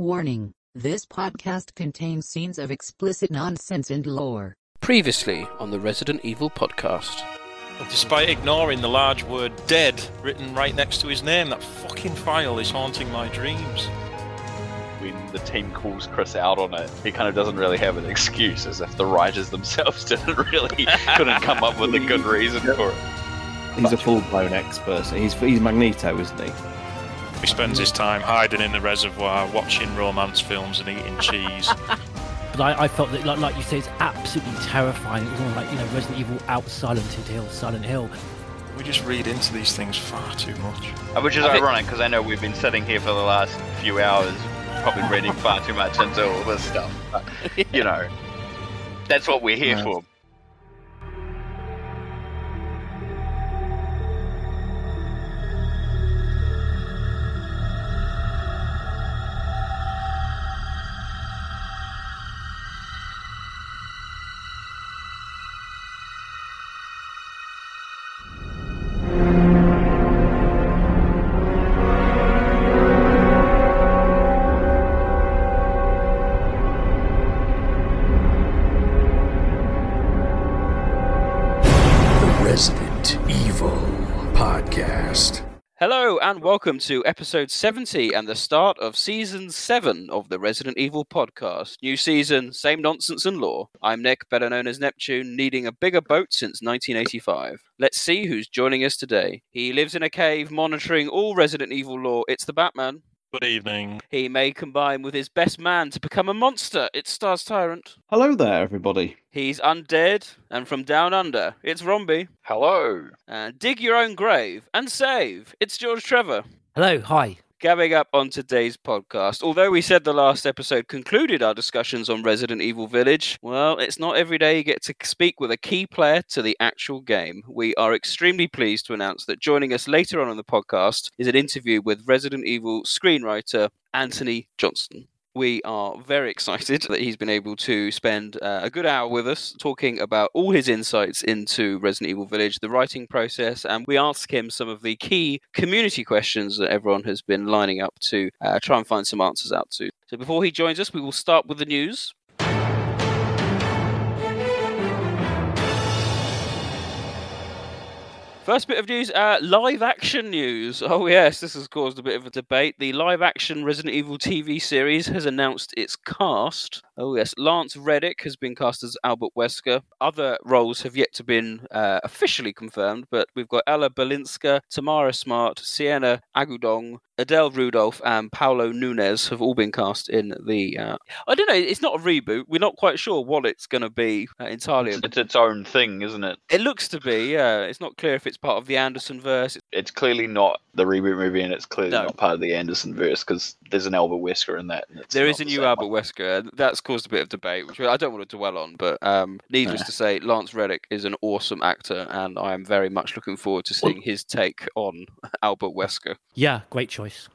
Warning this podcast contains scenes of explicit nonsense and lore. Previously on the Resident Evil podcast. Despite ignoring the large word dead written right next to his name, that fucking file is haunting my dreams. When the team calls Chris out on it, he kind of doesn't really have an excuse, as if the writers themselves didn't really couldn't come up with a good reason for it. He's a full blown expert. He's he's Magneto, isn't he? He spends his time hiding in the reservoir, watching romance films and eating cheese. But I, I felt that, like, like you say, it's absolutely terrifying. It was almost like, you know, Resident Evil out Silent Hill, Silent Hill. we just read into these things far too much. Uh, Which is I ironic because I know we've been sitting here for the last few hours, probably reading far too much into all this stuff. But, you know, that's what we're here Right. for. And welcome to episode 70 and the start of season 7 of the Resident Evil podcast. New season, same nonsense and lore. I'm Nick, better known as Neptune, needing a bigger boat since 1985. Let's see who's joining us today. He lives in a cave monitoring all Resident Evil lore. It's the Batman. Good evening. He may combine with his best man to become a monster. It's Stars Tyrant. Hello there, everybody. He's undead and from down under. It's Romby. Hello. And dig your own grave and save. It's George Trevor. Hello, hi. Coming up on today's podcast, although we said the last episode concluded our discussions on Resident Evil Village, well, it's not every day you get to speak with a key player to the actual game. We are extremely pleased to announce that joining us later on in the podcast is an interview with Resident Evil screenwriter Antony Johnston. We are very excited that he's been able to spend uh, a good hour with us talking about all his insights into Resident Evil Village, the writing process, and we ask him some of the key community questions that everyone has been lining up to uh, try and find some answers out to. So before he joins us, we will start with the news. First bit of news, uh, live action news. Oh, yes, this has caused a bit of a debate. The live action Resident Evil TV series has announced its cast. Oh, yes, Lance Reddick has been cast as Albert Wesker. Other roles have yet to been uh, officially confirmed, but we've got Ella Balinska, Tamara Smart, Sienna Agudong, Adele Rudolph, and Paola Nunez have all been cast in the. Uh, I don't know, it's not a reboot. We're not quite sure what it's going to be uh, entirely. It's, it's its own thing, isn't it? It looks to be, yeah. It's not clear if it's part of the Anderson verse. It's clearly not the reboot movie, and it's clearly No. not part of the Anderson verse because there's an Albert Wesker in that. and it's There not a new Albert one. Wesker. That's caused a bit of debate, which I don't want to dwell on. But um, needless Nah. to say, Lance Reddick is an awesome actor, and I am very much looking forward to seeing his take on Albert Wesker. Yeah, great choice.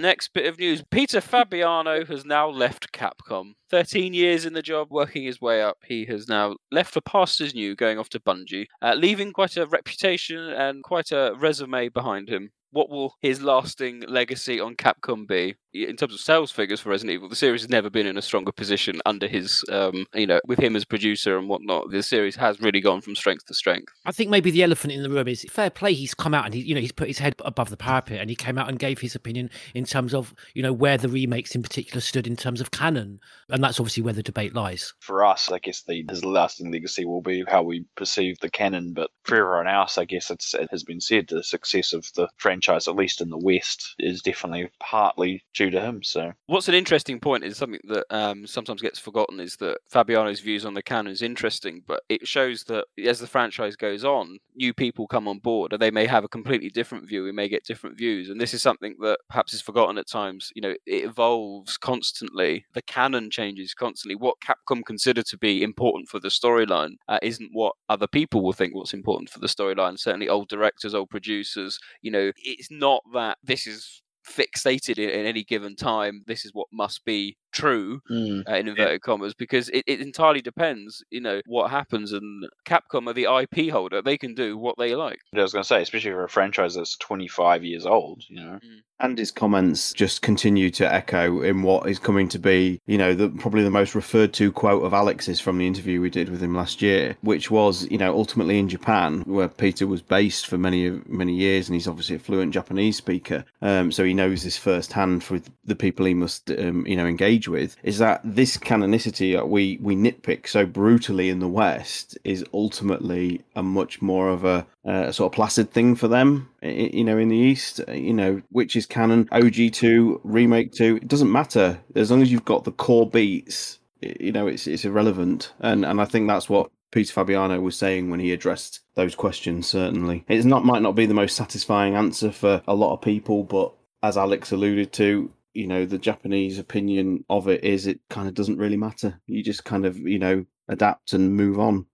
Next bit of news Peter Fabiano has now left Capcom. 13 years in the job, working his way up. He has now left for pastures new, going off to Bungie, uh, leaving quite a reputation and quite a resume behind him. What will his lasting legacy on Capcom be? In terms of sales figures for Resident Evil, the series has never been in a stronger position under his, um, you know, with him as producer and whatnot. The series has really gone from strength to strength. I think maybe the elephant in the room is fair play. He's come out and he, you know, he's put his head above the parapet and he came out and gave his opinion in terms of, you know, where the remakes in particular stood in terms of canon, and that's obviously where the debate lies. For us, I guess the his lasting legacy will be how we perceive the canon, but for everyone else, I guess it's, it has been said the success of the franchise, at least in the West, is definitely partly to him. So What's an interesting point is something that um, sometimes gets forgotten is that Fabiano's views on the canon is interesting, but it shows that as the franchise goes on, new people come on board and they may have a completely different view. We may get different views, and this is something that perhaps is forgotten at times. You know, it evolves constantly. The canon changes constantly. What Capcom consider to be important for the storyline uh, isn't what other people will think what's important for the storyline. Certainly, old directors, old producers. You know, it's not that this is fixated in, in any given time. This is what must be true Mm. uh, in inverted commas because it, it entirely depends you know what happens and capcom are the ip holder they can do what they like I was going to say, especially for a franchise that's 25 years old, you know. And his comments just continue to echo in what is coming to be, you know, the, probably the most referred to quote of Alex's from the interview we did with him last year, which was, you know, ultimately in Japan, where Peter was based for many many years, and he's obviously a fluent Japanese speaker, um, so he knows this firsthand for the people he must, um, you know, engage with. Is that this canonicity that we we nitpick so brutally in the West is ultimately a much more of a uh, sort of placid thing for them, you know, in the East, you know, which is canon, OG2, Remake 2, it doesn't matter. As long as you've got the core beats, you know, it's it's irrelevant. And and I think that's what Peter Fabiano was saying when he addressed those questions, certainly. It's not might not be the most satisfying answer for a lot of people, but as Alex alluded to, you know, the Japanese opinion of it is it kind of doesn't really matter. You just kind of, you know, adapt and move on.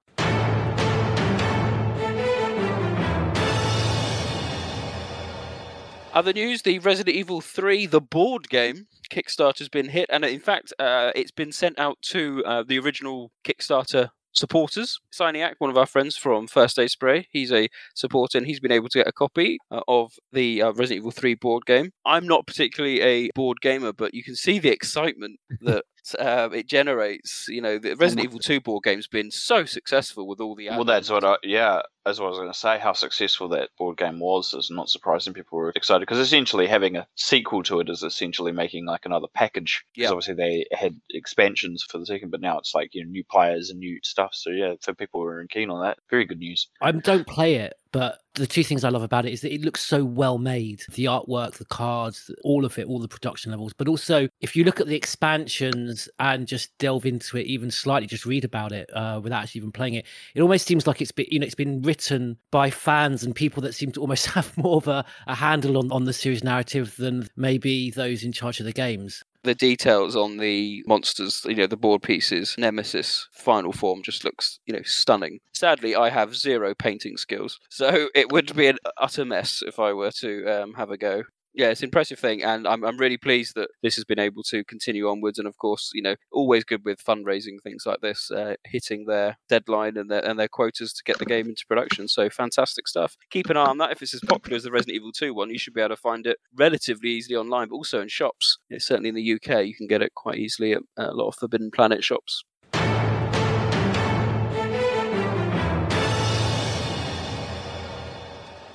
Other news: the Resident Evil 3, the board game, Kickstarter's been hit, and in fact, uh, it's been sent out to uh, the original Kickstarter supporters. Signiac, one of our friends from First Day Spray, he's a supporter, and he's been able to get a copy uh, of the uh, Resident Evil 3 board game. I'm not particularly a board gamer, but you can see the excitement that. Uh, it generates, you know, the Resident Evil 2 board game's been so successful with all the. Well, that's what I, yeah, as what I was going to say. How successful that board game was is not surprising. People were excited because essentially having a sequel to it is essentially making like another package. Because Yeah. obviously they had expansions for the second, but now it's like, you know, new players and new stuff. So yeah, for people who are keen on that, very good news. I don't play it, but the two things I love about it is that it looks so well made. The artwork, the cards, all of it, all the production levels. But also, if you look at the expansions and just delve into it even slightly, just read about it uh, without actually even playing it, it almost seems like it's been, you know, it's been written by fans and people that seem to almost have more of a, a handle on, on the series narrative than maybe those in charge of the games. The details on the monsters, you know, the board pieces, Nemesis final form just looks, you know, stunning. Sadly, I have zero painting skills, so it would be an utter mess if I were to um, have a go. Yeah, it's an impressive thing, and I'm I'm really pleased that this has been able to continue onwards. And of course, you know, always good with fundraising things like this, uh, hitting their deadline and their and their quotas to get the game into production. So fantastic stuff. Keep an eye on that. If it's as popular as the Resident Evil 2 one, you should be able to find it relatively easily online, but also in shops. Yeah, certainly in the UK, you can get it quite easily at a lot of Forbidden Planet shops.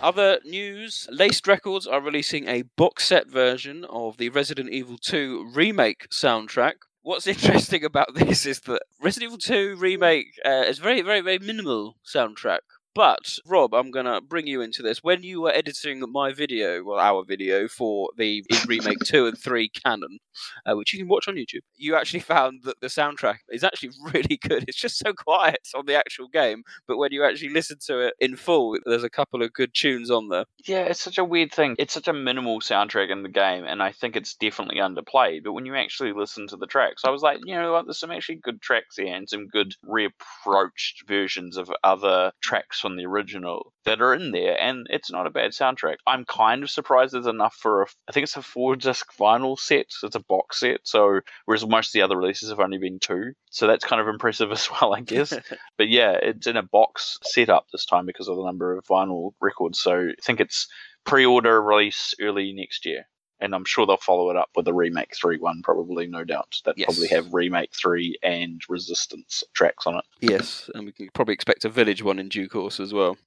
Other news Laced Records are releasing a box set version of the Resident Evil 2 remake soundtrack. What's interesting about this is that Resident Evil 2 remake uh, is very, very, very minimal soundtrack. But Rob, I'm gonna bring you into this. When you were editing my video, well, our video for the remake two and three canon, uh, which you can watch on YouTube, you actually found that the soundtrack is actually really good. It's just so quiet on the actual game, but when you actually listen to it in full, there's a couple of good tunes on there. Yeah, it's such a weird thing. It's such a minimal soundtrack in the game, and I think it's definitely underplayed. But when you actually listen to the tracks, I was like, you know what, there's some actually good tracks here and some good reapproached versions of other tracks from the original that are in there, and it's not a bad soundtrack. I'm kind of surprised there's enough for a, I think it's a four disc vinyl set, so it's a box set. So whereas most of the other releases have only been two, so that's kind of impressive as well, I guess. but yeah, it's in a box setup this time because of the number of vinyl records. So I think it's pre-order release early next year. And I'm sure they'll follow it up with a remake three one, probably, no doubt. That Yes. probably have remake three and resistance tracks on it. yes, and we can probably expect a village one in due course as well.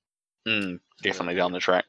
Mm, definitely down the track.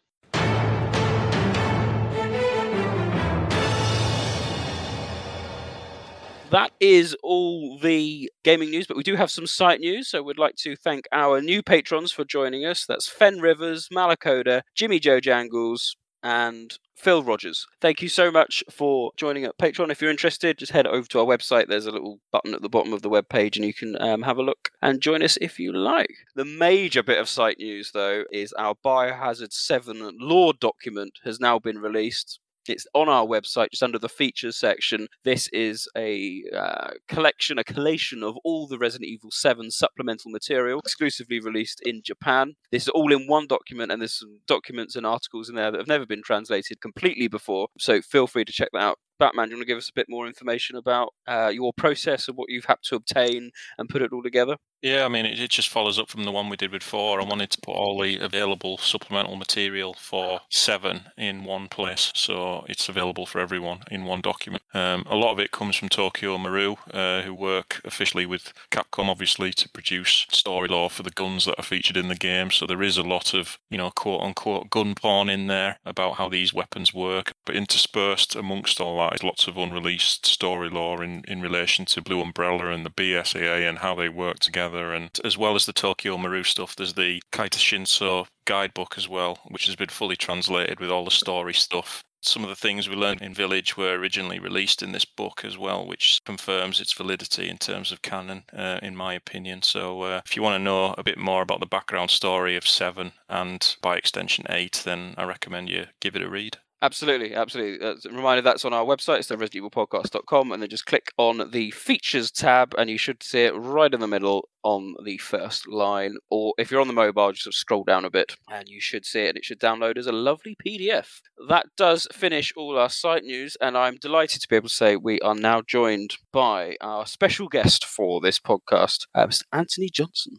That is all the gaming news, but we do have some site news. So we'd like to thank our new patrons for joining us. That's Fen Rivers, Malakoda, Jimmy Joe Jangles, and Phil Rogers. Thank you so much for joining at Patreon. If you're interested, just head over to our website. There's a little button at the bottom of the web page, and you can um, have a look and join us if you like. The major bit of site news, though, is our Biohazard 7 lore document has now been released. It's on our website, just under the features section. This is a uh, collection, a collation of all the Resident Evil 7 supplemental material, exclusively released in Japan. This is all in one document, and there's some documents and articles in there that have never been translated completely before. So feel free to check that out Batman, do you want to give us a bit more information about uh, your process and what you've had to obtain and put it all together? Yeah, I mean, it, it just follows up from the one we did with four. I wanted to put all the available supplemental material for seven in one place, so it's available for everyone in one document. Um, a lot of it comes from Tokyo Marui, uh, who work officially with Capcom, obviously, to produce story lore for the guns that are featured in the game. So there is a lot of, you know, quote unquote gun porn in there about how these weapons work. But interspersed amongst all that is lots of unreleased story lore in, in relation to Blue Umbrella and the BSAA and how they work together and as well as the Tokyo Marui stuff, there's the Kaitai Shinsho guidebook as well, which has been fully translated with all the story stuff. Some of the things we learned in Village were originally released in this book as well, which confirms its validity in terms of canon, uh, in my opinion. So, uh, if you want to know a bit more about the background story of Seven and by extension Eight, then I recommend you give it a read. Absolutely, absolutely. Uh, reminder that's on our website, it's the ResidentEvilPodcast.com, and then just click on the features tab, and you should see it right in the middle on the first line. Or if you're on the mobile, just scroll down a bit, and you should see it, and it should download as a lovely PDF. That does finish all our site news, and I'm delighted to be able to say we are now joined by our special guest for this podcast, uh, Mr. Antony Johnston.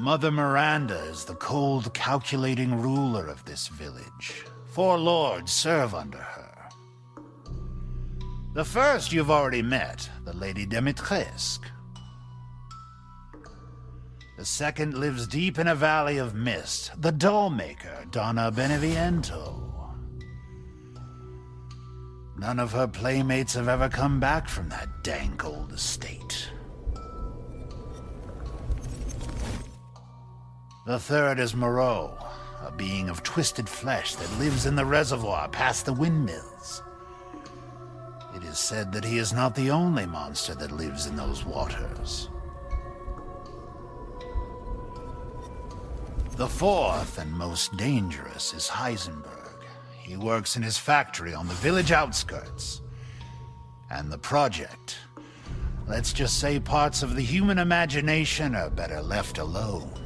Mother Miranda is the cold, calculating ruler of this village. Four lords serve under her. The first you've already met, the Lady Dimitrescu. The second lives deep in a valley of mist, the dollmaker, Donna Beneviento. None of her playmates have ever come back from that dank old estate. The third is Moreau, a being of twisted flesh that lives in the reservoir past the windmills. It is said that he is not the only monster that lives in those waters. The fourth and most dangerous is Heisenberg. He works in his factory on the village outskirts. And the project. Let's just say parts of the human imagination are better left alone.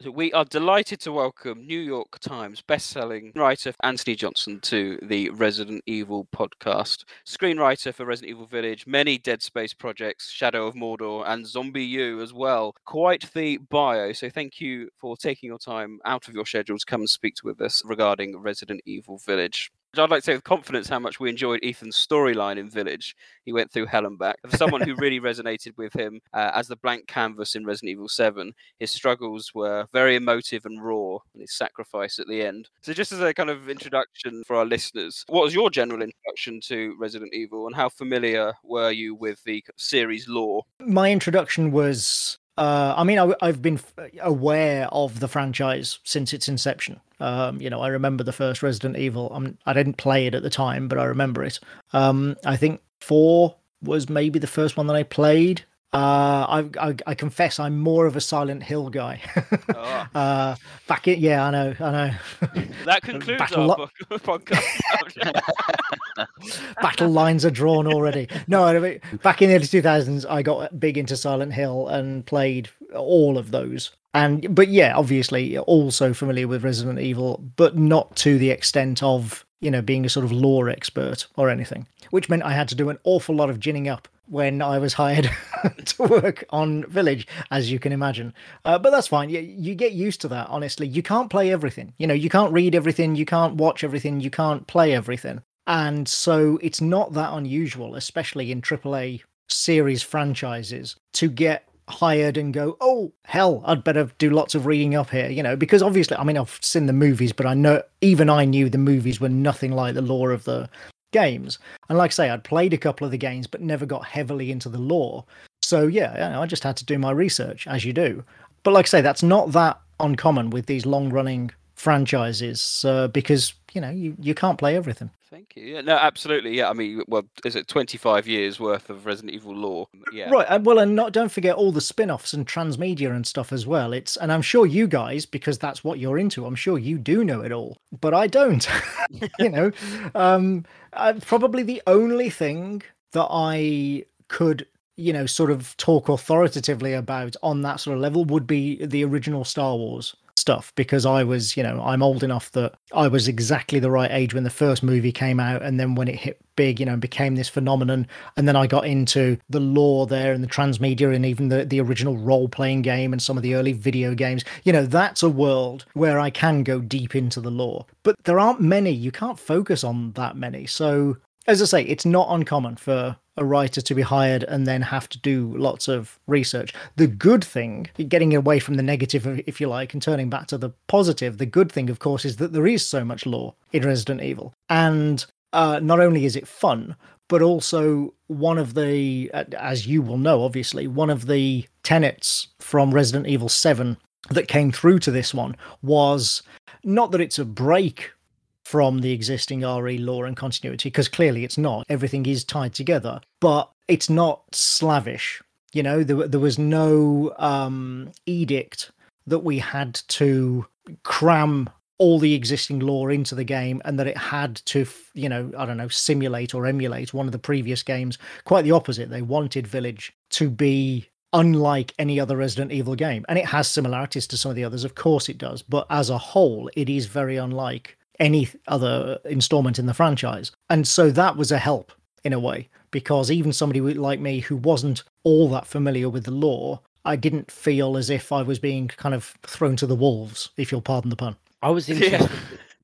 So we are delighted to welcome New York Times best-selling writer Antony Johnston to the Resident Evil podcast. Screenwriter for Resident Evil Village, many Dead Space projects, Shadow of Mordor, and ZombiU as well. Quite the bio. So thank you for taking your time out of your schedule to come and speak with us regarding Resident Evil Village. I'd like to say with confidence how much we enjoyed Ethan's storyline in Village. He went through hell and back. For someone who really resonated with him uh, as the blank canvas in Resident Evil 7, his struggles were very emotive and raw, and his sacrifice at the end. So, just as a kind of introduction for our listeners, what was your general introduction to Resident Evil, and how familiar were you with the series lore? My introduction was uh, I mean, I, have been aware of the franchise since its inception. Um, you know, I remember the first Resident Evil. I'm, I did not play it at the time, but I remember it. Um, I think four was maybe the first one that I played. Uh, I, I, I confess I'm more of a Silent Hill guy. oh. uh, back in yeah, I know, I know. That concludes our lo- podcast. Battle lines are drawn already. No, I mean, back in the early 2000s, I got big into Silent Hill and played all of those. And but yeah, obviously also familiar with Resident Evil, but not to the extent of you know being a sort of lore expert or anything. Which meant I had to do an awful lot of ginning up when I was hired to work on Village, as you can imagine. Uh, but that's fine. You, you get used to that, honestly. You can't play everything. You know, you can't read everything, you can't watch everything, you can't play everything. And so it's not that unusual, especially in AAA series franchises, to get hired and go, oh, hell, I'd better do lots of reading up here, you know, because obviously, I mean, I've seen the movies, but I know even I knew the movies were nothing like the lore of the games. And like I say, I'd played a couple of the games, but never got heavily into the lore. So yeah, I just had to do my research, as you do. But like I say, that's not that uncommon with these long running franchises uh, because you know you, you can't play everything thank you. Yeah no absolutely yeah i mean well is it 25 years worth of resident evil lore? Yeah. Right and well and not don't forget all the spin-offs and transmedia and stuff as well it's and i'm sure you guys because that's what you're into i'm sure you do know it all but i don't you know um uh, probably the only thing that i could you know sort of talk authoritatively about on that sort of level would be the original star wars stuff because I was, you know, I'm old enough that I was exactly the right age when the first movie came out, and then when it hit big, you know, and became this phenomenon, and then I got into the lore there and the transmedia and even the the original role playing game and some of the early video games. You know, that's a world where I can go deep into the lore, but there aren't many. You can't focus on that many, so. As I say, it's not uncommon for a writer to be hired and then have to do lots of research. The good thing, getting away from the negative, if you like, and turning back to the positive, the good thing, of course, is that there is so much lore in Resident Evil. And uh, not only is it fun, but also one of the, uh, as you will know, obviously, one of the tenets from Resident Evil 7 that came through to this one was not that it's a break from the existing RE lore and continuity, because clearly it's not. Everything is tied together, but it's not slavish. You know, there, there was no um, edict that we had to cram all the existing lore into the game and that it had to you know i don't know simulate or emulate one of the previous games. Quite the opposite. They wanted village to be unlike any other resident evil game. And it has similarities to some of the others. Of course it does. But as a whole it is very unlike any other installment in the franchise. And so that was a help in a way, because even somebody like me who wasn't all that familiar with the lore, I didn't feel as if I was being kind of thrown to the wolves, if you'll pardon the pun. I was interested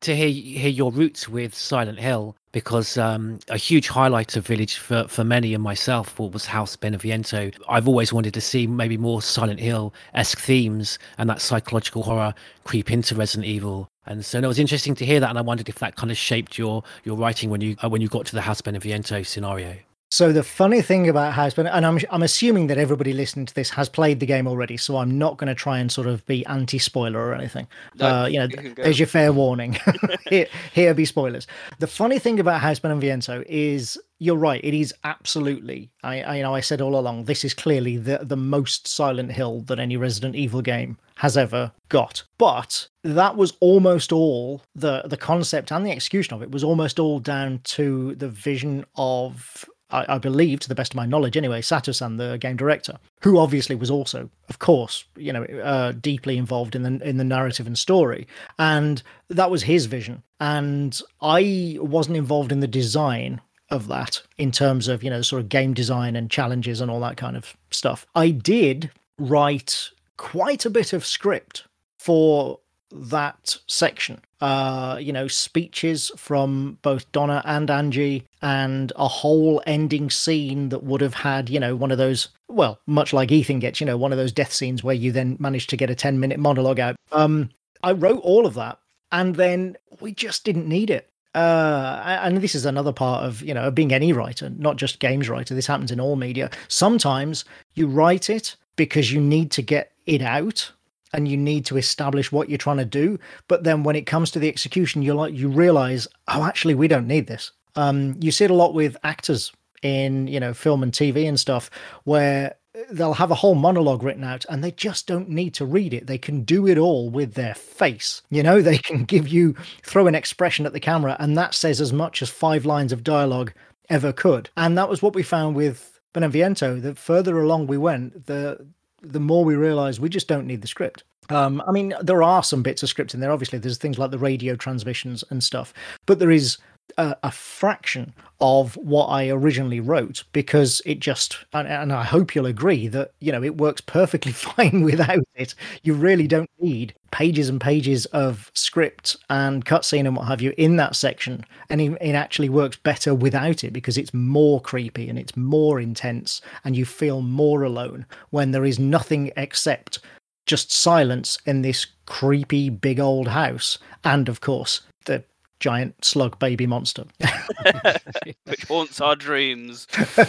to hear hear your roots with Silent Hill because um, a huge highlight of Village for, for many and myself was House Beneviento. I've always wanted to see maybe more Silent Hill esque themes and that psychological horror creep into Resident Evil. And so no, it was interesting to hear that, and I wondered if that kind of shaped your your writing when you uh, when you got to the House Beneviento scenario. So the funny thing about House and I'm I'm assuming that everybody listening to this has played the game already, so I'm not going to try and sort of be anti-spoiler or anything. No, uh, you know, you there's your fair warning. here, here be spoilers. The funny thing about House Viento is you're right. It is absolutely. I, I, you know I said all along. This is clearly the the most Silent Hill that any Resident Evil game has ever got. But that was almost all the the concept and the execution of it was almost all down to the vision of I, I, believe, to the best of my knowledge anyway, Sato-san, the game director, who obviously was also, of course, you know, uh, deeply involved in the in the narrative and story, and that was his vision. And I wasn't involved in the design of that in terms of you know sort of game design and challenges and all that kind of stuff. I did write quite a bit of script for that section. Uh, you know, speeches from both Donna and Angie, and a whole ending scene that would have had, you know, one of those, well, much like Ethan gets, you know, one of those death scenes where you then manage to get a 10 minute monologue out. Um, I wrote all of that, and then we just didn't need it. Uh, and this is another part of you know being any writer, not just games writer. This happens in all media. Sometimes you write it because you need to get it out and you need to establish what you're trying to do. But then when it comes to the execution, you like you realize, oh, actually, we don't need this. Um, you see it a lot with actors in you know film and TV and stuff, where they'll have a whole monologue written out and they just don't need to read it. They can do it all with their face. You know, they can give you throw an expression at the camera, and that says as much as five lines of dialogue ever could. And that was what we found with Beneviento. The further along we went, the the more we realize we just don't need the script. Um, I mean, there are some bits of script in there. Obviously, there's things like the radio transmissions and stuff, but there is a, a fraction of what I originally wrote because it just, and, and, I hope you'll agree that, you know, it works perfectly fine without it. You really don't need pages and pages of script and cutscene and what have you in that section. And it, it actually works better without it because it's more creepy and it's more intense and you feel more alone when there is nothing except just silence in this creepy big old house and of course the giant slug baby monster. Which haunts our dreams.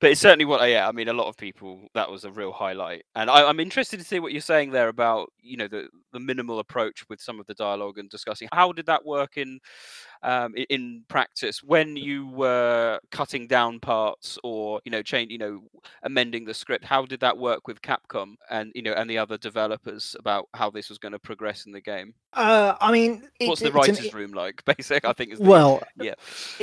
But it's certainly what yeah i mean a lot of people that was a real highlight. And I, am interested to see what you're saying there about you know the the minimal approach with some of the dialogue and discussing. How did that work in um, in practice when you were cutting down parts or you know change you know amending the script how did that work with capcom and you know and the other developers about how this was going to progress in the game? Uh, i mean it, what's the writers an, room like basic i think is the, well yeah.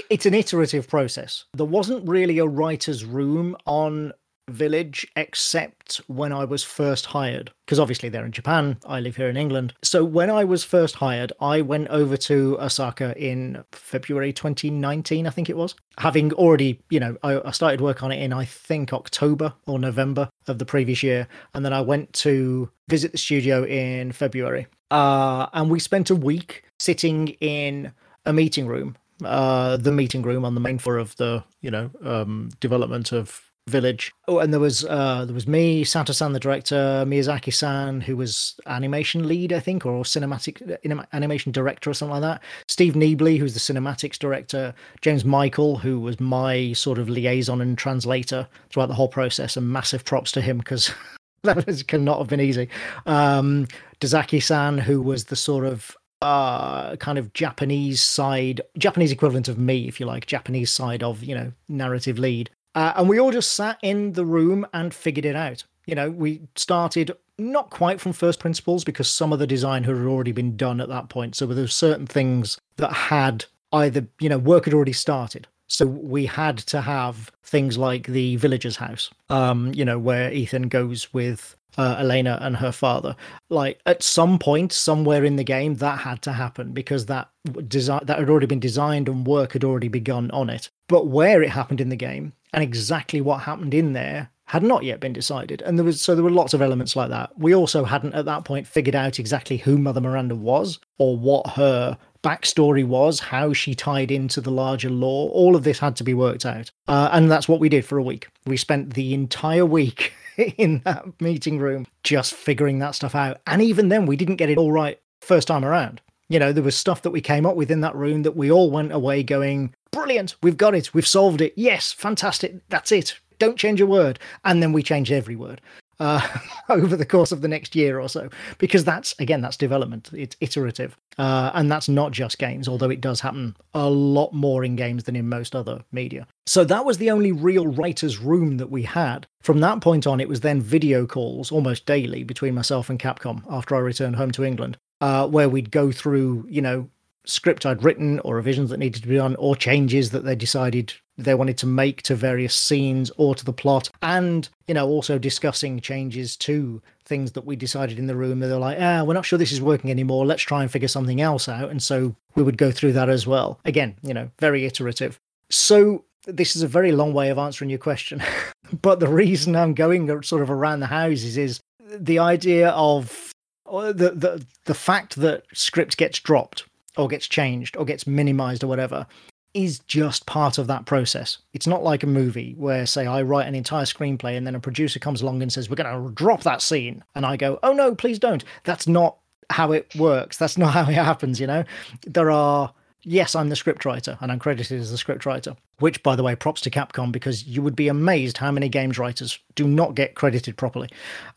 it's an iterative process. There wasn't really a writers room on village except when I was first hired. Because obviously they're in Japan, I live here in England. So when I was first hired, I went over to Osaka in February 2019, I think it was. Having already, you know, I, I started work on it in, I think, October or November of the previous year. And then I went to visit the studio in February. Uh, and we spent a week sitting in a meeting room uh, the meeting room on the main floor of the you know um, development of village. Oh, and there was uh, there was me, Sato-san, the director, Miyazaki-san, who was animation lead, I think, or cinematic animation director or something like that. Steve Neebly, who's the cinematics director. James Michael, who was my sort of liaison and translator throughout the whole process. And massive props to him because that was, cannot have been easy. Um, Dazaki-san, who was the sort of uh kind of japanese side japanese equivalent of me if you like japanese side of you know narrative lead uh, and we all just sat in the room and figured it out you know we started not quite from first principles because some of the design had already been done at that point so there were certain things that had either you know work had already started so we had to have things like the villager's house um you know where ethan goes with uh, Elena and her father. Like at some point, somewhere in the game, that had to happen because that design that had already been designed and work had already begun on it. But where it happened in the game and exactly what happened in there had not yet been decided. And there was so there were lots of elements like that. We also hadn't at that point figured out exactly who Mother Miranda was or what her backstory was, how she tied into the larger lore. All of this had to be worked out. Uh, and that's what we did for a week. We spent the entire week in that meeting room just figuring that stuff out. And even then, we didn't get it all right first time around. You know, there was stuff that we came up with in that room that we all went away going, brilliant, we've got it, we've solved it. Yes, fantastic, that's it. Don't change a word. And then we changed every word uh, over the course of the next year or so, because that's again that's development. It's iterative, uh, and that's not just games, although it does happen a lot more in games than in most other media. So that was the only real writers' room that we had. From that point on, it was then video calls almost daily between myself and Capcom after I returned home to England, uh, where we'd go through, you know, script I'd written or revisions that needed to be done or changes that they decided they wanted to make to various scenes or to the plot. And you know also discussing changes to things that we decided in the room. They're like ah we're not sure this is working anymore. Let's try and figure something else out. And so we would go through that as well. Again you know very iterative. So this is a very long way of answering your question but the reason i'm going sort of around the houses is the idea of the the the fact that script gets dropped or gets changed or gets minimized or whatever is just part of that process. It's not like a movie where, say, I write an entire screenplay and then a producer comes along and says, We're going to drop that scene. And I go, Oh, no, please don't. That's not how it works. That's not how it happens, you know? There are. Yes, I'm the scriptwriter and I'm credited as the scriptwriter, which, by the way, props to Capcom because you would be amazed how many games writers do not get credited properly.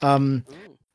Um,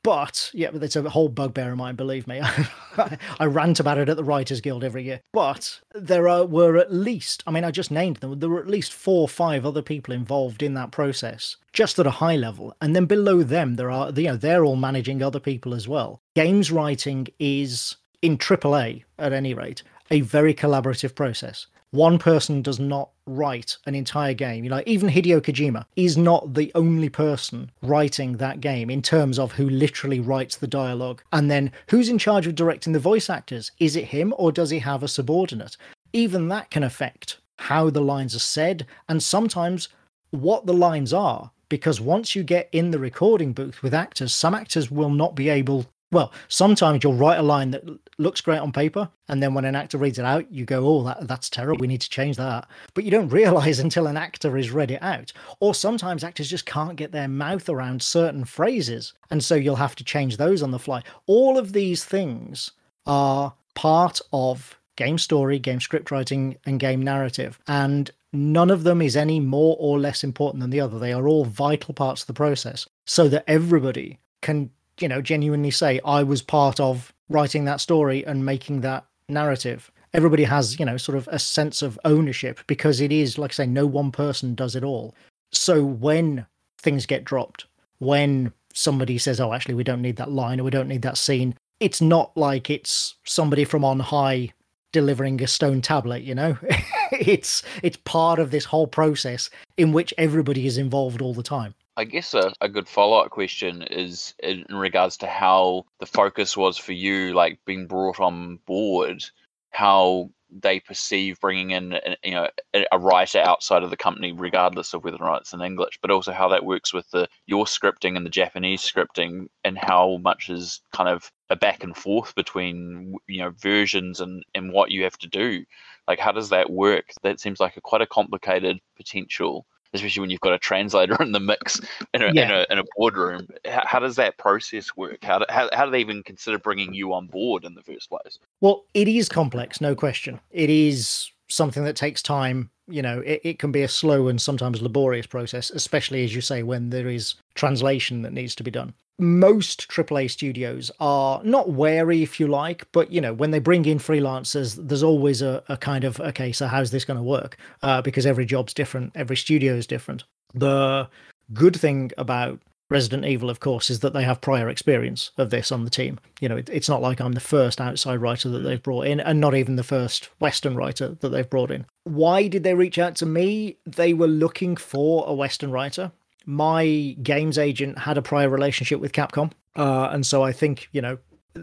but yeah, it's a whole bugbear of mine. Believe me, I rant about it at the Writers Guild every year. But there are, were at least, I mean, I just named them. There were at least four or five other people involved in that process, just at a high level. And then below them, there are, you know, they're all managing other people as well. Games writing is, in AAA at any rate, a very collaborative process one person does not write an entire game. You know, even Hideo Kojima is not the only person writing that game in terms of who literally writes the dialogue. And then who's in charge of directing the voice actors? Is it him or does he have a subordinate? Even that can affect how the lines are said and sometimes what the lines are. Because once you get in the recording booth with actors, some actors will not be able well, sometimes you'll write a line that looks great on paper, and then when an actor reads it out, you go, "Oh, that that's terrible. We need to change that." But you don't realize until an actor has read it out. Or sometimes actors just can't get their mouth around certain phrases, and so you'll have to change those on the fly. All of these things are part of game story, game script writing, and game narrative, and none of them is any more or less important than the other. They are all vital parts of the process, so that everybody can you know, genuinely say, I was part of writing that story and making that narrative. Everybody has, you know, sort of a sense of ownership because it is, like I say, no one person does it all. So when things get dropped, when somebody says, oh, actually, we don't need that line or we don't need that scene, it's not like it's somebody from on high delivering a stone tablet you know it's it's part of this whole process in which everybody is involved all the time I guess a, a good follow up question is in regards to how the focus was for you, like being brought on board, how they perceive bringing in you know a writer outside of the company regardless of whether or not it's in english but also how that works with the your scripting and the japanese scripting and how much is kind of a back and forth between you know versions and and what you have to do. Like how does that work? That seems like a quite a complicated potential especially when you've got a translator in the mix in a, yeah. in a, in a boardroom. How, how, does that process work? How do, how, how do they even consider bringing you on board in the first place? Well, it is complex, no question. It is something that takes time. You know, it, it can be a slow and sometimes laborious process, especially as you say, when there is translation that needs to be done most AAA studios are not wary, if you like, but you know, when they bring in freelancers, there's always a, a kind of okay, so how's this going to work? Uh, because every job's different, every studio is different. The good thing about Resident Evil, of course, is that they have prior experience of this on the team. You know, it, it's not like I'm the first outside writer that they've brought in, and not even the first Western writer that they've brought in. Why did they reach out to me? They were looking for a Western writer my games agent had a prior relationship with Capcom, uh, and so I think you know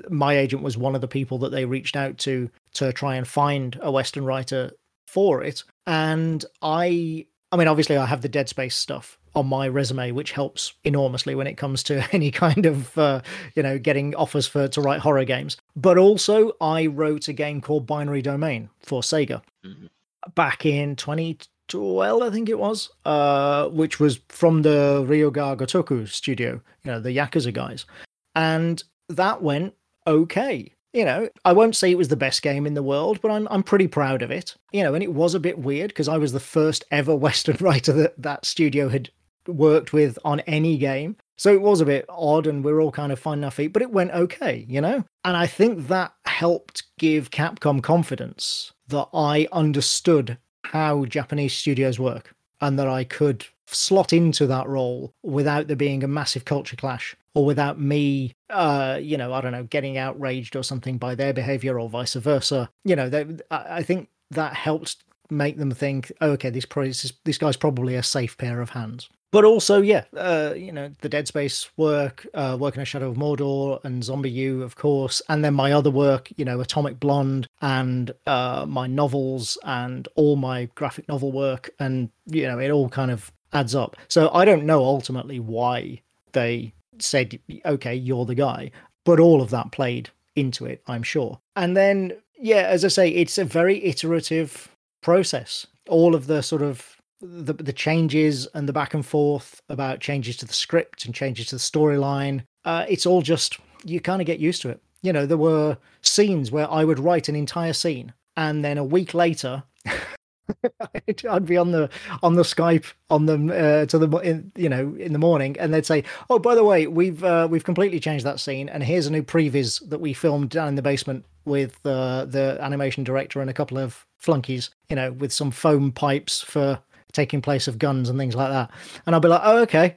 my agent was one of the people that they reached out to to try and find a Western writer for it. And I, I mean, obviously, I have the Dead Space stuff on my resume, which helps enormously when it comes to any kind of uh, you know getting offers for to write horror games. But also, I wrote a game called Binary Domain for Sega mm-hmm. back in 2012, I think it was, uh, which was from the Ryu Ga Gotoku studio, you know, the Yakuza guys. And that went okay. You know, I won't say it was the best game in the world, but I'm I'm pretty proud of it. You know, and it was a bit weird because I was the first ever Western writer that that studio had worked with on any game. So it was a bit odd and we are all kind of finding our feet, but it went okay, you know? And I think that helped give Capcom confidence that I understood how Japanese studios work and that I could slot into that role without there being a massive culture clash or without me uh you know i don't know getting outraged or something by their behavior or vice versa. You know they, i think that helped make them think oh, okay this, this this guy's probably a safe pair of hands but also, yeah, uh, you know, the Dead Space work, uh, working a Shadow of Mordor and ZombiU, of course, and then my other work, you know, Atomic Blonde and uh, my novels and all my graphic novel work, and you know, it all kind of adds up. So I don't know ultimately why they said, okay, you're the guy, but all of that played into it, I'm sure. And then, yeah, as I say, it's a very iterative process. All of the sort of the the changes and the back and forth about changes to the script and changes to the storyline. Uh, it's all just you kind of get used to it. You know, there were scenes where I would write an entire scene, and then a week later, I'd be on the on the Skype on them uh, to the in, you know in the morning, and they'd say, "Oh, by the way, we've uh, we've completely changed that scene, and here's a new previs that we filmed down in the basement with uh, the animation director and a couple of flunkies, you know, with some foam pipes for taking place of guns and things like that. And I'll be like, oh, okay.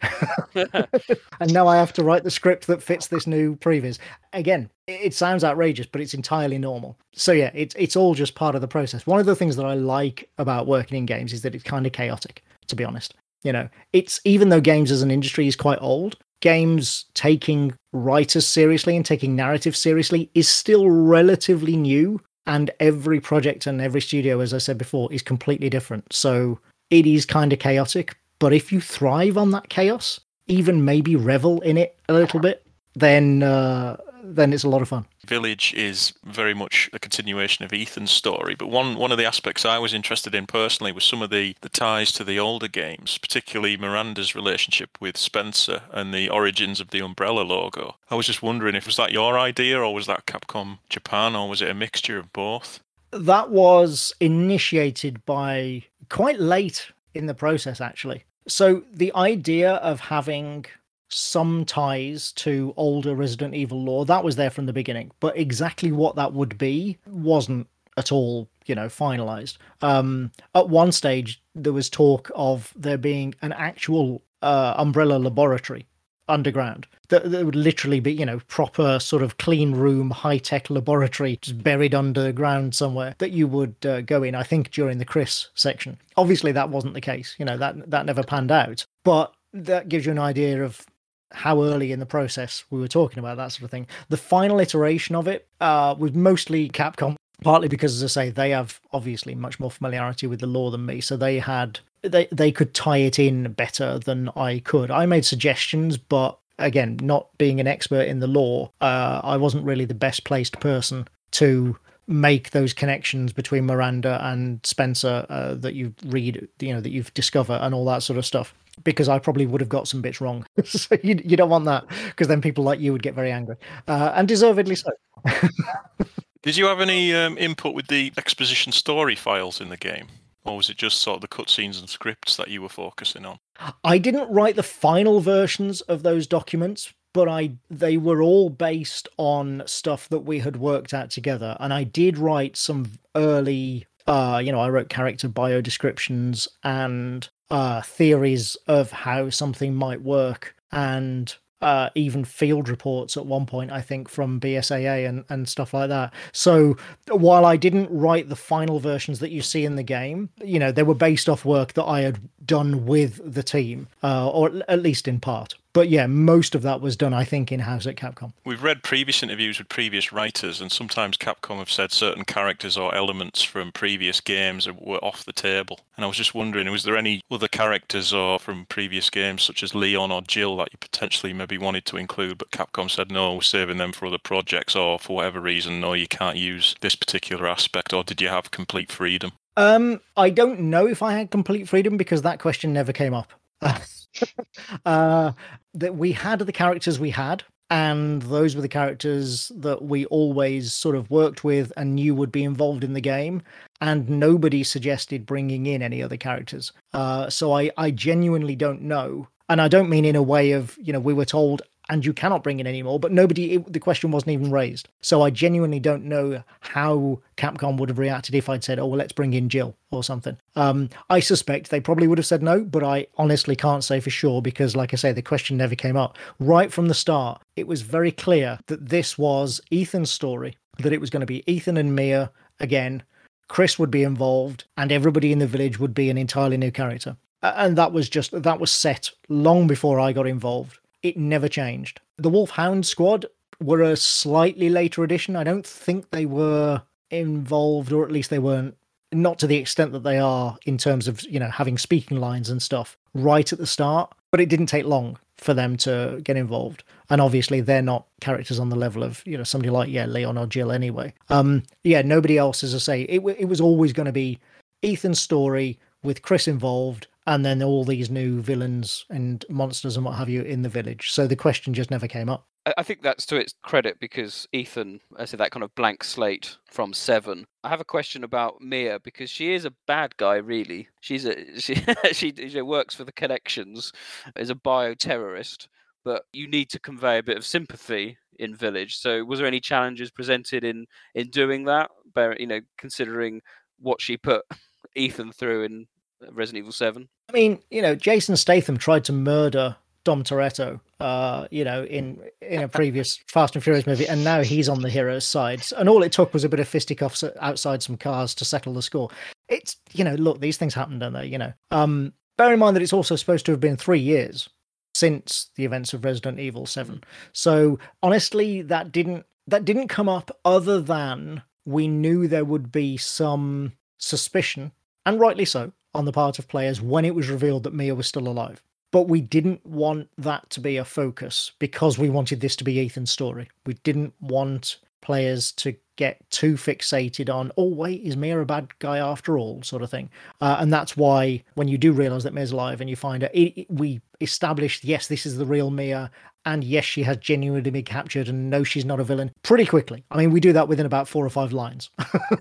and now I have to write the script that fits this new previs. Again, it sounds outrageous, but it's entirely normal. So yeah, it's it's all just part of the process. One of the things that I like about working in games is that it's kind of chaotic, to be honest. You know, it's even though games as an industry is quite old, games taking writers seriously and taking narrative seriously is still relatively new and every project and every studio as i said before is completely different so it is kind of chaotic. But if you thrive on that chaos, even maybe revel in it a little bit, then uh, then it's a lot of fun. Village is very much a continuation of Ethan's story, but one one of the aspects I was interested in personally was some of the, the ties to the older games, particularly Miranda's relationship with Spencer and the origins of the Umbrella logo. I was just wondering if was that your idea or was that Capcom Japan or was it a mixture of both? That was initiated by quite late in the process, actually. So the idea of having some ties to older Resident Evil lore that was there from the beginning, but exactly what that would be wasn't at all, you know, finalized. Um, at one stage, there was talk of there being an actual uh, Umbrella laboratory underground that, that would literally be you know proper sort of clean room high tech laboratory just buried underground somewhere that you would uh, go in i think during the chris section obviously that wasn't the case you know that that never panned out but that gives you an idea of how early in the process we were talking about that sort of thing. The final iteration of it uh, was mostly Capcom, partly because, as I say, they have obviously much more familiarity with the lore than me, so they had they they could tie it in better than I could. I made suggestions, but again, not being an expert in the lore, uh, I wasn't really the best placed person to make those connections between Miranda and Spencer uh, that you read, you know, that you've discover and all that sort of stuff. Because I probably would have got some bits wrong. so you, you don't want that because then people like you would get very angry, uh, and deservedly so. Did you have any um, input with the exposition story files in the game? Or was it just sort of the cutscenes and scripts that you were focusing on? I didn't write the final versions of those documents, but I they were all based on stuff that we had worked out together, and I did write some early. Uh, you know, I wrote character bio descriptions and uh, theories of how something might work, and uh, even field reports at one point, I think, from BSAA and, and stuff like that. So while I didn't write the final versions that you see in the game, you know, they were based off work that I had done with the team, uh, or at least in part. But yeah, most of that was done, I think, in house at Capcom. We've read previous interviews with previous writers, and sometimes Capcom have said certain characters or elements from previous games were off the table. And I was just wondering, was there any other characters or from previous games, such as Leon or Jill, that you potentially maybe wanted to include, but Capcom said no, we're saving them for other projects, or for whatever reason, no, you can't use this particular aspect, or did you have complete freedom? Um, I don't know if I had complete freedom because that question never came up. uh, that we had the characters we had, and those were the characters that we always sort of worked with and knew would be involved in the game. And nobody suggested bringing in any other characters. Uh, so I, I genuinely don't know. And I don't mean in a way of, you know, we were told and you cannot bring in anymore. But nobody, it, the question wasn't even raised. So I genuinely don't know how Capcom would have reacted if I'd said, "Oh, well, let's bring in Jill" or something. Um, I suspect they probably would have said no, but I honestly can't say for sure because, like I say, the question never came up right from the start. It was very clear that this was Ethan's story. That it was going to be Ethan and Mia again. Chris would be involved, and everybody in the village would be an entirely new character. And that was just that was set long before I got involved it never changed. The Wolfhound Squad were a slightly later addition. I don't think they were involved, or at least they weren't not to the extent that they are in terms of you know having speaking lines and stuff right at the start. But it didn't take long for them to get involved, and obviously they're not characters on the level of you know somebody like yeah Leon or Jill anyway. Um, yeah, nobody else, as I say, it it was always going to be Ethan's story with Chris involved and then all these new villains and monsters and what have you in the village. So the question just never came up. I think that's to its credit because Ethan, I said that kind of blank slate from Seven. I have a question about Mia because she is a bad guy, really. She's a she she, works for the connections, is a bioterrorist, but you need to convey a bit of sympathy in Village. So, was there any challenges presented in in doing that? Bearing you know, considering what she put Ethan through in Resident Evil Seven. I mean, you know, Jason Statham tried to murder Dom Toretto, uh, you know, in in a previous Fast and Furious movie, and now he's on the hero's side. And all it took was a bit of fisticuffs outside some cars to settle the score. It's you know, look, these things happen, don't they? You know, um, bear in mind that it's also supposed to have been three years since the events of Resident Evil Seven. So honestly, that didn't that didn't come up other than we knew there would be some suspicion, and rightly so, on the part of players when it was revealed that Mia was still alive. But we didn't want that to be a focus because we wanted this to be Ethan's story. We didn't want players to get too fixated on, oh, wait, is Mia a bad guy after all, sort of thing. Uh, and that's why when you do realize that Mia's alive and you find her, it, it, we established, yes, this is the real Mia, and yes, she has genuinely been captured, and no, she's not a villain pretty quickly. I mean, we do that within about four or five lines.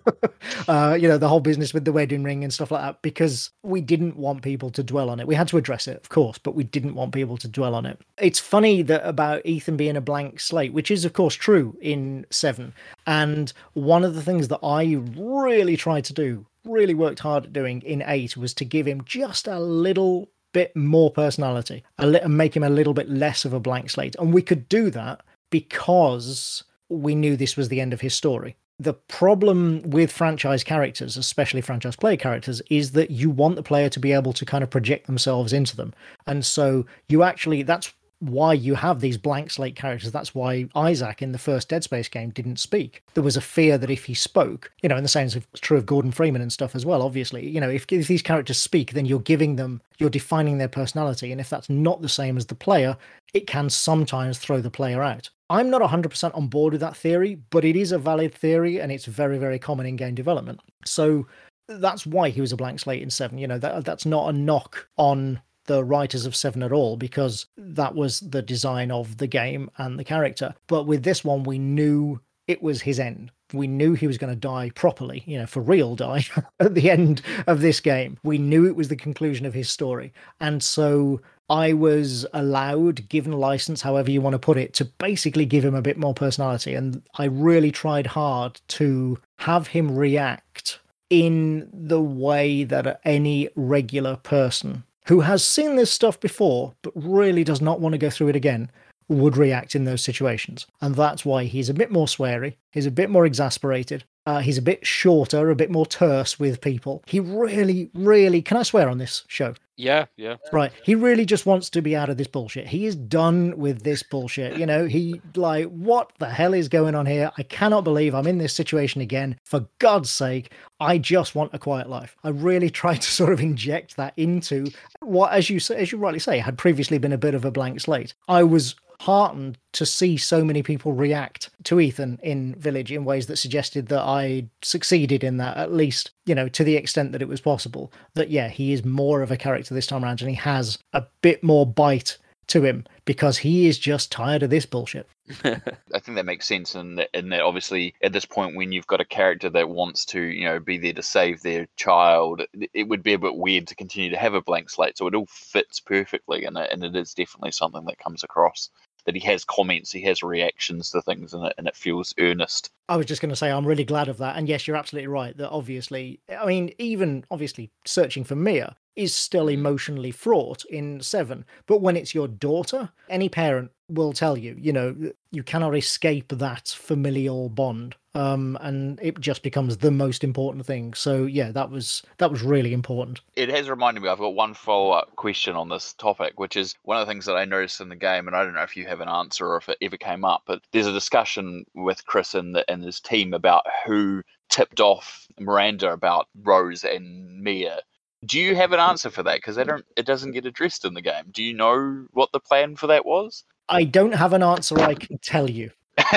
uh, you know, the whole business with the wedding ring and stuff like that, because we didn't want people to dwell on it. We had to address it, of course, but we didn't want people to dwell on it. It's funny that about Ethan being a blank slate, which is, of course, true in Seven. And one of the things that I really tried to do really worked hard at doing in eight was to give him just a little bit more personality a and make him a little bit less of a blank slate. And we could do that because we knew this was the end of his story. the problem with franchise characters, especially franchise player characters, is that you want the player to be able to kind of project themselves into them. And so you actually, that's why you have these blank slate characters. That's why Isaac in the first Dead Space game didn't speak. There was a fear that if he spoke, you know, in the same of true of Gordon Freeman and stuff as well, obviously, you know, if, if these characters speak, then you're giving them, you're defining their personality. And if that's not the same as the player, it can sometimes throw the player out. I'm not 100% on board with that theory, but it is a valid theory and it's very, very common in game development. So that's why he was a blank slate in 7. You know, that that's not a knock on the writers of Seven at all because that was the design of the game and the character. But with this one, we knew it was his end. We knew he was going to die properly, you know, for real die at the end of this game. We knew it was the conclusion of his story. And so I was allowed, given license, however you want to put it, to basically give him a bit more personality. And I really tried hard to have him react in the way that any regular person who has seen this stuff before but really does not want to go through it again would react in those situations. And that's why he's a bit more sweary, he's a bit more exasperated, uh, he's a bit shorter, a bit more terse with people. He really, really, can I swear on this show? Yeah, yeah. Right. He really just wants to be out of this bullshit. He is done with this bullshit. You know, he like, what the hell is going on here? I cannot believe I'm in this situation again. For God's sake, I just want a quiet life. I really tried to sort of inject that into what, as you as you rightly say, had previously been a bit of a blank slate. I was heartened to see so many people react to Ethan in Village in ways that suggested that I succeeded in that, at least, you know, to the extent that it was possible. That, yeah, he is more of a character this time around and he has a bit more bite to him because he is just tired of this bullshit. I think that makes sense, and and that obviously at this point when you've got a character that wants to you know be there to save their child, it would be a bit weird to continue to have a blank slate. So it all fits perfectly, and it, and it is definitely something that comes across that he has comments, he has reactions to things, and it, and it feels earnest. I was just going to say, I'm really glad of that. And yes, you're absolutely right that obviously, I mean, even obviously searching for Mia is still Mm. emotionally fraught in Seven. But when it's your daughter, any parent will tell you, you know, you cannot escape that familial bond. Um, and it just becomes the most important thing. So yeah, that was that was really important. It has reminded me, I've got one follow up question on this topic, which is one of the things that I noticed in the game, and I don't know if you have an answer or if it ever came up, but there's a discussion with Chris and, the, and his team about who tipped off Miranda about Rose and Mia. Do you have an answer for that? Because don't. It doesn't get addressed in the game. Do you know what the plan for that was? I don't have an answer I can tell you.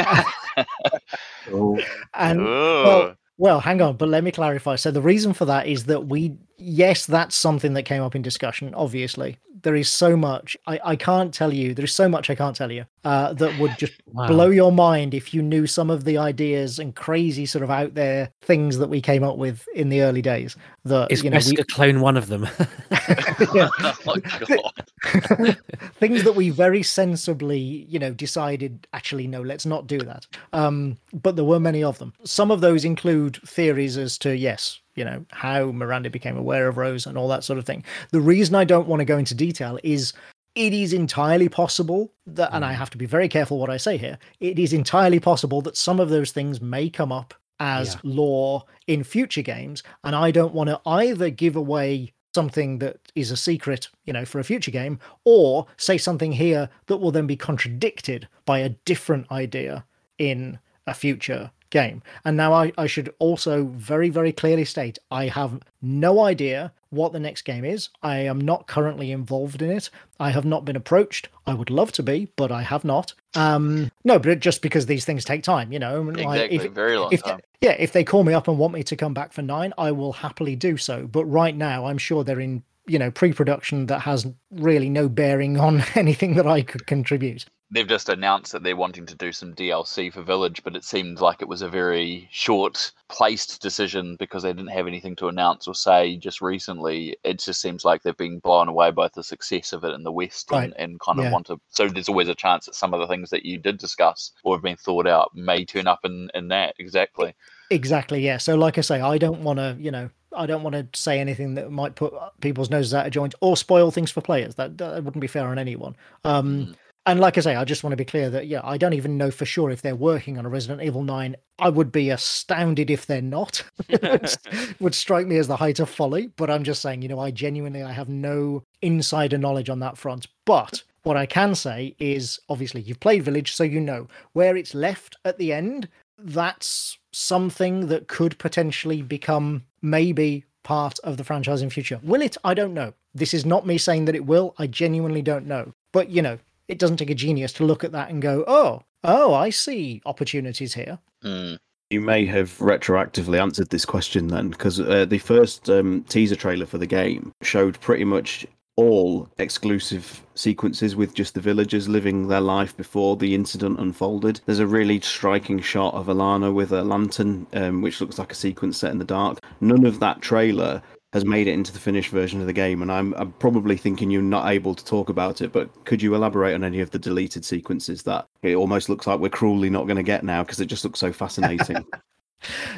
Oh, And well, well, hang on, but let me clarify. So the reason for that is that we, yes, that's something that came up in discussion. Obviously, there is so much I, I can't tell you. There is so much I can't tell you uh, that would just Wow. blow your mind if you knew some of the ideas and crazy sort of out there things that we came up with in the early days. That Is you know, we, clone one of them? oh things that we very sensibly you know decided actually no let's not do that um but there were many of them some of those include theories as to yes you know how miranda became aware of rose and all that sort of thing the reason i don't want to go into detail is it is entirely possible that and i mm. have to be very careful what i say here it is entirely possible that some of those things may come up as Yeah. lore in future games and i don't want to either give away something that is a secret, you know, for a future game, or say something here that will then be contradicted by a different idea in a future game. And now I, I should also very, very clearly state I have no idea what the next game is. I am not currently involved in it. I have not been approached. I would love to be, but I have not. Um, no, but just because these things take time, you know. like, Exactly, if- very long if, time. yeah, if they call me up and want me to come back for nine, I will happily do so. But right now, I'm sure they're in, you know, pre-production that has really no bearing on anything that I could contribute. They've just announced that they're wanting to do some DLC for Village, but it seemed like it was a very short placed decision because they didn't have anything to announce or say just recently. It just seems like they've been blown away by the success of it in the West Right. and, and kind of Yeah. want to. So there's always a chance that some of the things that you did discuss or have been thought out may turn up in, in that. Exactly. Exactly, yeah. So, like I say, I don't want to, you know, I don't want to say anything that might put people's noses out of joint or spoil things for players. That, that wouldn't be fair on anyone. Um, And like I say, I just want to be clear that yeah, I don't even know for sure if they're working on a Resident Evil 9. I would be astounded if they're not. would strike me as the height of folly, but I'm just saying, you know, I genuinely I have no insider knowledge on that front. But what I can say is obviously you've played Village, so you know where it's left at the end. That's something that could potentially become maybe part of the franchise in future. Will it? I don't know. This is not me saying that it will. I genuinely don't know. But you know, it doesn't take a genius to look at that and go, "Oh, oh, I see opportunities here." Hmm. You may have retroactively answered this question then, because uh, the first um, teaser trailer for the game showed pretty much all exclusive sequences with just the villagers living their life before the incident unfolded. There's a really striking shot of Alana with a lantern, um, which looks like a sequence set in the dark. None of that trailer has made it into the finished version of the game, and I'm, I'm probably thinking you're not able to talk about it. But could you elaborate on any of the deleted sequences that it almost looks like we're cruelly not going to get now because it just looks so fascinating?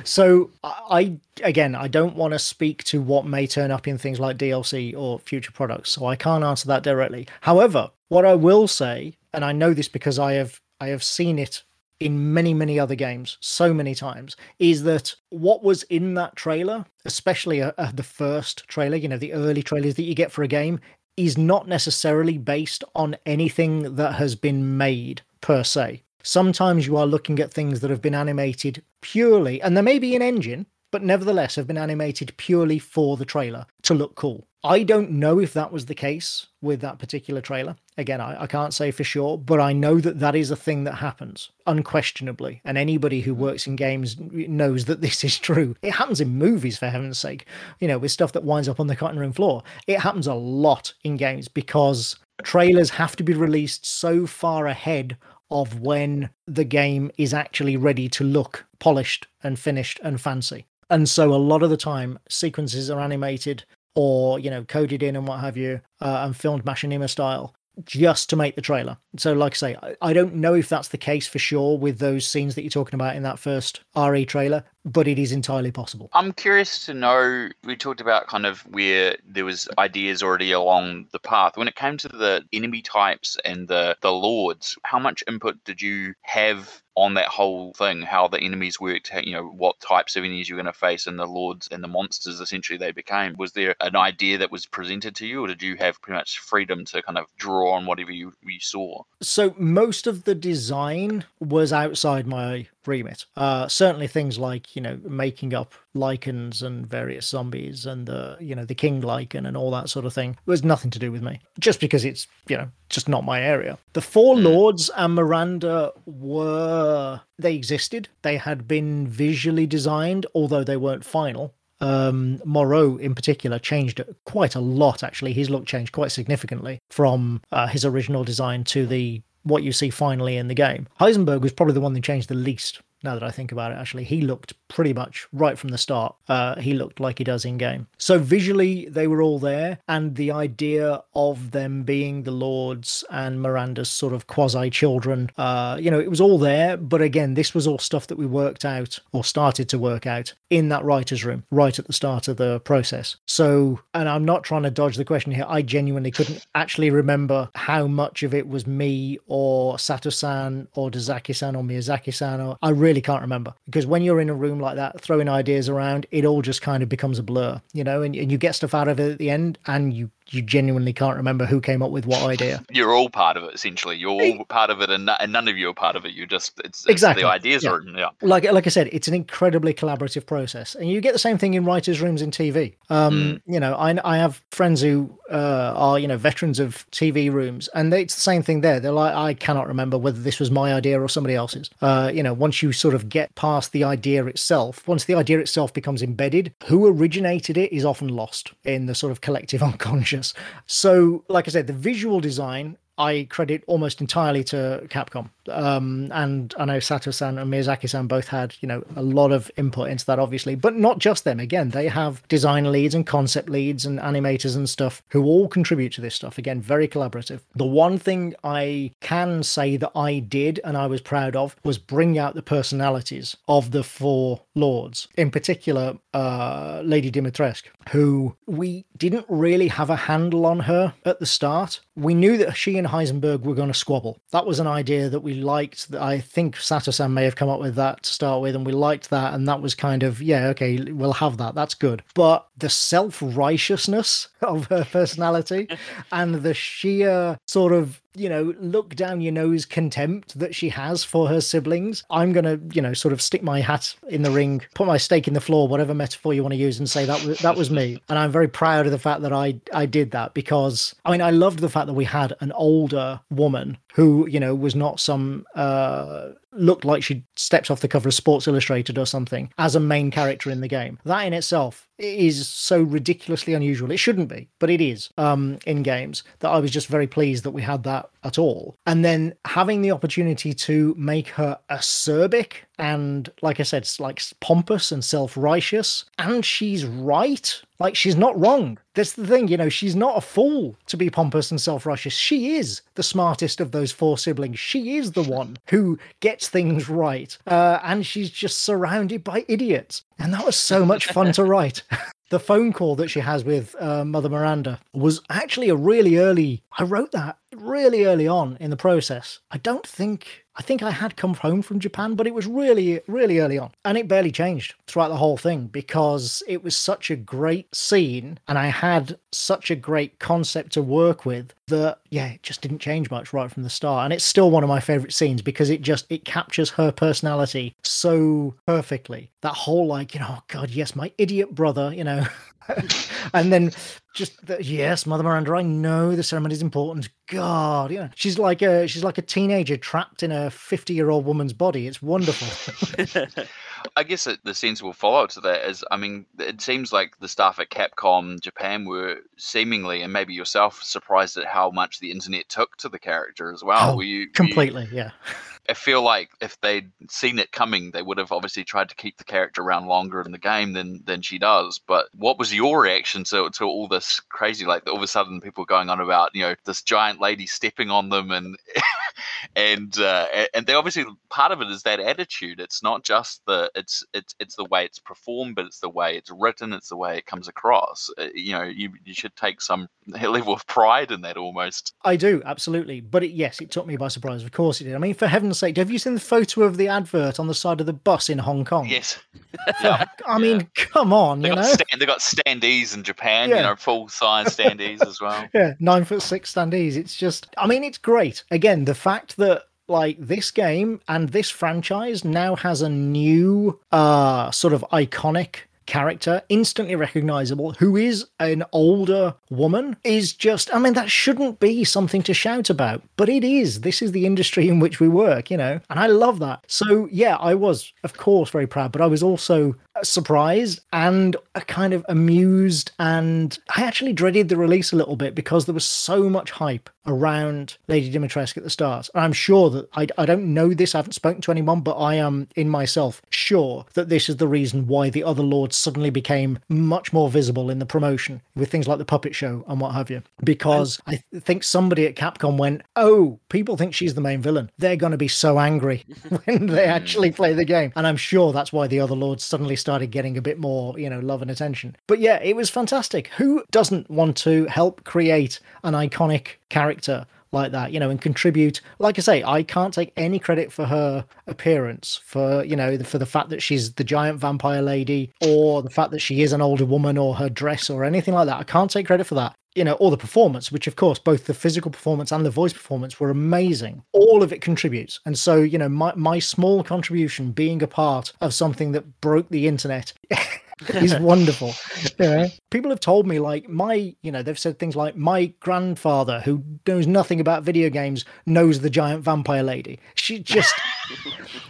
So I again, I don't want to speak to what may turn up in things like DLC or future products, so I can't answer that directly. However, what I will say, and I know this because I have I have seen it in many many other games so many times, is that what was in that trailer, especially uh, uh, the first trailer, you know, the early trailers that you get for a game, is not necessarily based on anything that has been made per se. Sometimes you are looking at things that have been animated purely, and there may be an engine, but nevertheless have been animated purely for the trailer to look cool. I don't know if that was the case with that particular trailer. Again, I, I, can't say for sure, but I know that that is a thing that happens unquestionably. And anybody who works in games knows that this is true. It happens in movies, for heaven's sake, you know, with stuff that winds up on the cutting room floor. It happens a lot in games because trailers have to be released so far ahead of when the game is actually ready to look polished and finished and fancy. And so a lot of the time, sequences are animated or, you know, coded in and what have you, uh, and filmed machinima style just to make the trailer. So, like I say, I, I don't know if that's the case for sure with those scenes that you're talking about in that first RE trailer, but it is entirely possible. I'm curious to know. We talked about kind of where there was ideas already along the path. When it came to the enemy types and the the lords, how much input did you have on that whole thing, how the enemies worked, how, you know, what types of enemies you're going to face, and the lords and the monsters essentially they became. Was there an idea that was presented to you, or did you have pretty much freedom to kind of draw on whatever you, you saw? So most of the design was outside my remit. Uh, certainly things like you know making up lycans and various zombies and the you know the king lycan and all that sort of thing was nothing to do with me. Just because it's you know just not my area. The four Hmm. lords and Miranda were they existed. They had been visually designed, although they weren't final. Um, Moreau, in particular, changed quite a lot. Actually, his look changed quite significantly from uh, his original design to the what you see finally in the game. Heisenberg was probably the one that changed the least. Now that I think about it, actually, he looked pretty much right from the start. Uh, he looked like he does in game. So visually, they were all there, and the idea of them being the lords and Miranda's sort of quasi children, uh, you know, it was all there. But again, this was all stuff that we worked out or started to work out in that writer's room right at the start of the process. So, and I'm not trying to dodge the question here. I genuinely couldn't actually remember how much of it was me or Sato-san or Dazaki-san or Miyazaki-san. Or I really can't remember. Because when you're in a room like that, throwing ideas around, it all just kind of becomes a blur, you know, and, and you get stuff out of it at the end and you you genuinely can't remember who came up with what idea. You're all part of it, essentially. You're all part of it, and, and none of you are part of it. You're just it's, it's Exactly, the ideas yeah. are written. Yeah. like like I said, it's an incredibly collaborative process, and you get the same thing in writers' rooms in TV. Um, You know, I I have friends who uh, are you know veterans of TV rooms, and they, it's the same thing there. They're like, I cannot remember whether this was my idea or somebody else's. Uh, you know, once you sort of get past the idea itself, once the idea itself becomes embedded, who originated it is often lost in the sort of collective unconscious. So, like I said, the visual design I credit almost entirely to Capcom. Um, and I know Sato-san and Miyazaki-san both had, you know, a lot of input into that, obviously, but not just them. Again, they have design leads and concept leads and animators and stuff who all contribute to this stuff. Again, very collaborative. The one thing I can say that I did and I was proud of was bring out the personalities of the four lords. In particular, uh, Lady Dimitrescu, who we didn't really have a handle on her at the start. We knew that she and Heisenberg were going to squabble. That was an idea that we liked. That I think Sato-san may have come up with that to start with, and we liked that. And that was kind of yeah, okay, we'll have that. That's good. But the self righteousness of her personality and the sheer sort of you know, look down your nose contempt that she has for her siblings. I'm going to, you know, sort of stick my hat in the ring, put my stake in the floor, whatever metaphor you want to use, and say that was, that was me. And I'm very proud of the fact that I, I did that because, I mean, I loved the fact that we had an older woman who, you know, was not some, uh, looked like she stepped off the cover of Sports Illustrated or something as a main character in the game. That in itself is so ridiculously unusual. It shouldn't be, but it is um, in games that I was just very pleased that we had that at all. And then having the opportunity to make her acerbic and, like I said, like pompous and self righteous, and she's right. Like she's not wrong. That's the thing, you know, she's not a fool to be pompous and self righteous. She is the smartest of those four siblings. She is the one who gets things right. Uh, and she's just surrounded by idiots. And that was so much fun to write. the phone call that she has with uh, Mother Miranda was actually a really early. I wrote that really early on in the process. I don't think I think I had come home from Japan, but it was really, really early on. And it barely changed throughout the whole thing because it was such a great scene and I had such a great concept to work with that, yeah, it just didn't change much right from the start. And it's still one of my favorite scenes because it just, it captures her personality so perfectly. That whole, like, you know, oh God, yes, my idiot brother, you know. and then just the, yes, Mother Miranda, I know the ceremony is important. God, you know, she's like a she's like a teenager trapped in a fifty year old woman's body. It's wonderful. I guess it, the sensible follow up to that is, I mean, it seems like the staff at Capcom Japan were seemingly, and maybe yourself, surprised at how much the internet took to the character as well. Oh, were you completely? Were you, yeah. I feel like if they'd seen it coming, they would have obviously tried to keep the character around longer in the game than than she does. But what was your reaction to to all this crazy? Like all of a sudden, people going on about you know this giant lady stepping on them, and and uh, and they obviously part of it is that attitude. It's not just the it's it's it's the way it's performed, but it's the way it's written. It's the way it comes across. Uh, you know, you you should take some level of pride in that almost. I do absolutely, but it, yes, it took me by surprise. Of course it did. I mean, for heaven's sake, have you seen the photo of the advert on the side of the bus in Hong Kong? Yes. yeah. I mean, yeah. come on, they you know. Stand, they got standees in Japan, yeah. you know, full size standees as well. Yeah, nine foot six standees. It's just, I mean, it's great. Again, the fact that like this game and this franchise now has a new uh sort of iconic character, instantly recognizable, who is an older woman, is just, I mean, that shouldn't be something to shout about, but it is. This is the industry in which we work, you know, and I love that. So, yeah, I was, of course, very proud, but I was also surprised and kind of amused and I actually dreaded the release a little bit because there was so much hype around Lady Dimitrescu at the start. And I'm sure that I, I don't know this, I haven't spoken to anyone, but I am in myself sure that this is the reason why the other suddenly became much more visible in the promotion with things like the puppet show and what have you. Because I think somebody at Capcom went, Oh, people think she's the main villain. They're going to be so angry when they hmm. actually play the game. And I'm sure that's why the other lords suddenly started getting a bit more, you know, love and attention. But yeah, it was fantastic. Who doesn't want to help create an iconic character like that, you know, and contribute. Like I say, I can't take any credit for her appearance, for you know, for the fact that she's the giant vampire lady, or the fact that she is an older woman, or her dress, or anything like that. I can't take credit for that. You know, or the performance, which of course both the physical performance and the voice performance were amazing. All of it contributes, and so you know, my my small contribution being a part of something that broke the internet. is wonderful. Yeah. People have told me like my, you know, they've said things like my grandfather who knows nothing about video games knows the giant vampire lady. She just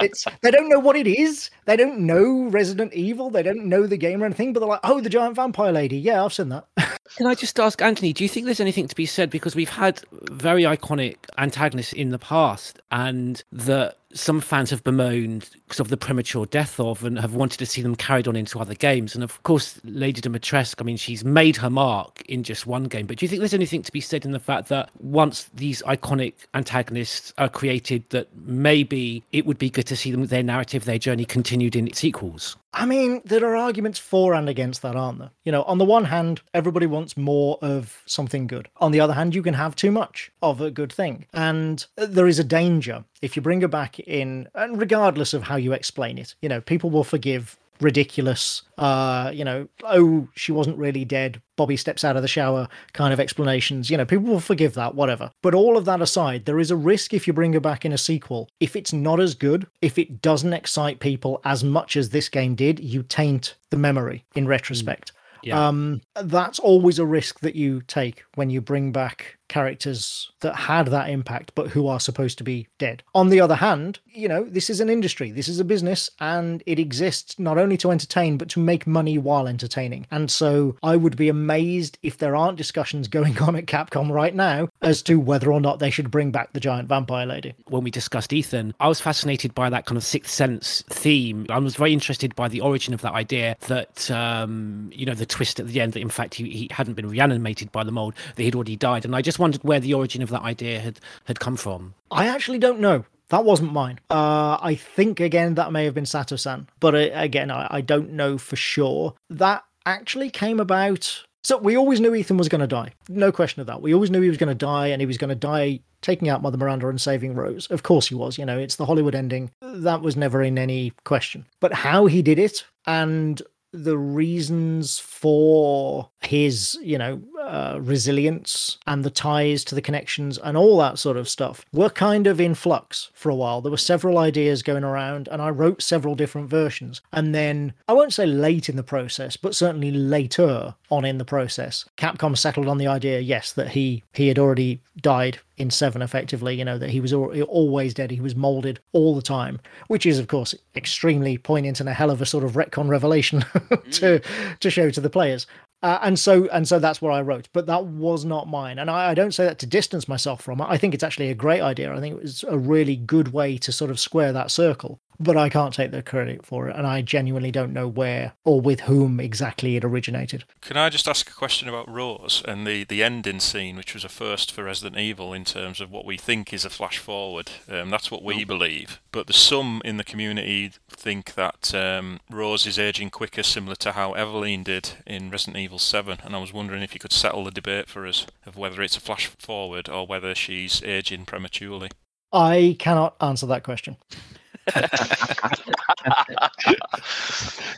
it's they don't know what it is. They don't know Resident Evil. They don't know the game or anything, but they're like, "Oh, the giant vampire lady. Yeah, I've seen that." Can I just ask Antony, do you think there's anything to be said because we've had very iconic antagonists in the past and that some fans have bemoaned because of the premature death of and have wanted to see them carried on into other games. And of course, Lady Dimitrescu, I mean, she's made her mark in just one game. But do you think there's anything to be said in the fact that once these iconic antagonists are created, that maybe it would be good to see them their narrative, their journey continued in sequels? I mean, there are arguments for and against that, aren't there? You know, on the one hand, everybody wants more of something good. On the other hand, you can have too much of a good thing. And there is a danger if you bring her back in, and regardless of how you explain it, you know, people will forgive ridiculous uh you know oh she wasn't really dead bobby steps out of the shower kind of explanations you know people will forgive that whatever. But all of that aside there is a risk if you bring her back in a sequel. If it's not as good if it doesn't excite people as much as this game did you taint the memory in retrospect Yeah. um that's always a risk that you take when you bring back characters that had that impact but who are supposed to be dead on the other hand you know this is an industry this is a business and it exists not only to entertain but to make money while entertaining and so i would be amazed if there aren't discussions going on at capcom right now as to whether or not they should bring back the giant vampire lady when we discussed Ethan, I was fascinated by that kind of sixth sense theme. I was very interested by the origin of that idea that, um, you know, the twist at the end that in fact he, he hadn't been reanimated by the mold, that he'd already died. And I just wondered where the origin of that idea had, had come from. I actually don't know. That wasn't mine. Uh, I think again that may have been Sato-san, but uh, again I, I don't know for sure. That actually came about. So we always knew Ethan was going to die, no question of that. We always knew he was going to die, and he was going to die taking out Mother Miranda and saving Rose. Of course he was. You know, it's the Hollywood ending. That was never in any question. But how he did it and the reasons for his, you know, uh, resilience and the ties to the connections and all that sort of stuff were kind of in flux for a while. There were several ideas going around, and I wrote several different versions. And then, I won't say late in the process, but certainly later on in the process, Capcom settled on the idea, yes, that he he had already died in Seven, effectively. You know that he was always dead. He was molded all the time, which is, of course, extremely poignant and a hell of a sort of retcon revelation to to show to the players. Uh, and so and so that's what I wrote, but that was not mine. And I, I don't say that to distance myself from it. I think it's actually a great idea. I think it was a really good way to sort of square that circle. But I can't take the credit for it, and I genuinely don't know where or with whom exactly it originated. Can I just ask a question about Rose and the, the ending scene, which was a first for Resident Evil in terms of what we think is a flash forward? Um, that's what we believe. But there's some in the community think that um, Rose is aging quicker, similar to how Eveline did in Resident Evil 7. And I was wondering if you could settle the debate for us of whether it's a flash forward or whether she's aging prematurely. I cannot answer that question.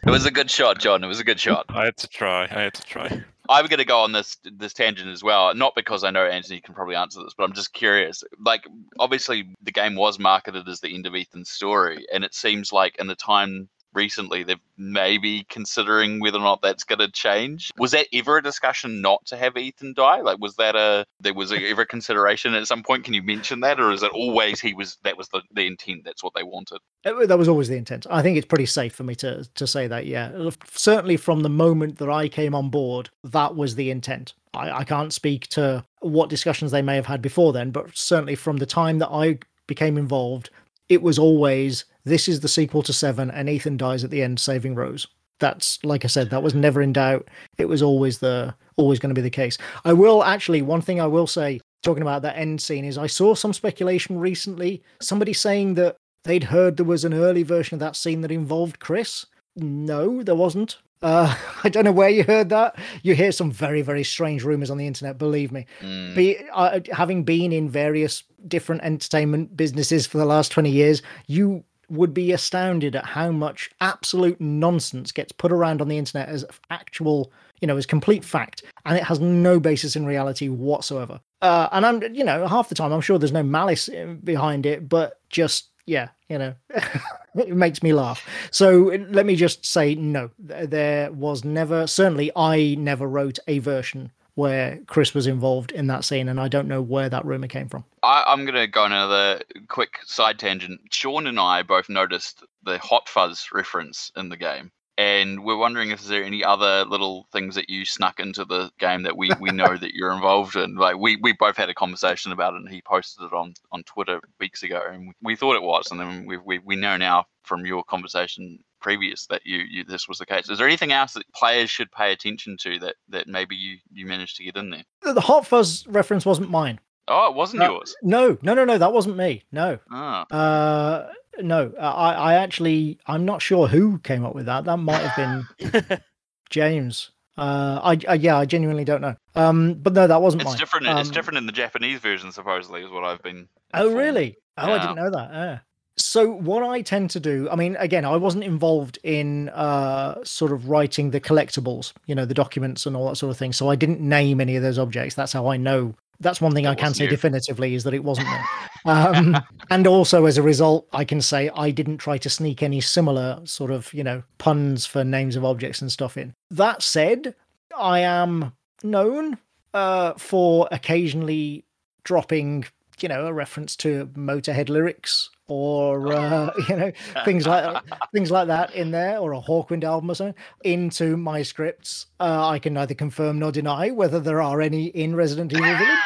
It was a good shot, John. It was a good shot. I had to try. I had to try. I'm going to go on this this tangent as well. Not because I know Antony can probably answer this, but I'm just curious. Like, obviously, the game was marketed as the end of Ethan's story, and it seems like in the time recently they've maybe considering whether or not that's going to change. Was that ever a discussion not to have Ethan die? Like, was that a there was ever a consideration at some point? Can you mention that, or is it always he was that was the, the intent? That's what they wanted. That was always the intent. I think it's pretty safe for me to to say that. Yeah, certainly from the moment that I came on board, that was the intent. I, I can't speak to what discussions they may have had before then, but certainly from the time that I became involved, it was always this is the sequel to Seven, and Ethan dies at the end saving Rose. That's like I said, that was never in doubt. It was always the always going to be the case. I will actually one thing I will say talking about that end scene is I saw some speculation recently, somebody saying that they'd heard there was an early version of that scene that involved Chris. No, there wasn't. Uh, I don't know where you heard that. You hear some very, very strange rumors on the internet. Believe me. Mm. Be, uh, having been in various different entertainment businesses for the last twenty years, you would be astounded at how much absolute nonsense gets put around on the internet as actual, you know, as complete fact, and it has no basis in reality whatsoever. Uh, and I'm, you know, half the time I'm sure there's no malice uh, behind it, but just yeah, you know, it makes me laugh. So let me just say no, there was never, certainly I never wrote a version where Chris was involved in that scene, and I don't know where that rumor came from. I, I'm going to go on another quick side tangent. Sean and I both noticed the Hot Fuzz reference in the game. And we're wondering if there any other little things that you snuck into the game that we, we know that you're involved in. Like we, we both had a conversation about it, and he posted it on, on Twitter weeks ago, and we, thought it was, and then we, we we know now from your conversation previous that you, you this was the case. Is there anything else that players should pay attention to that that maybe you you managed to get in there? The Hot Fuzz reference wasn't mine. Oh, it wasn't yours. No, no, no, no. That wasn't me. No. Ah. Uh, no. I, I actually, I'm not sure who came up with that. That might have been James. Uh, I, I yeah, I genuinely don't know. Um, but no, that wasn't It's mine. different. it's Um, different in the Japanese version, supposedly, is what I've been. Oh, really? Oh, I didn't know that. Yeah. So what I tend to do, I mean, again, I wasn't involved in uh, sort of writing the collectibles, you know, the documents and all that sort of thing. So I didn't name any of those objects. That's how I know. That's one thing That I can say you. definitively is that it wasn't me. Um, and also, as a result, I can say I didn't try to sneak any similar sort of, you know, puns for names of objects and stuff in. That said, I am known uh, for occasionally dropping, you know, a reference to Motorhead lyrics or uh, you know things like things like that in there, or a Hawkwind album or something into my scripts. Uh, I can neither confirm nor deny whether there are any in Resident Evil Village.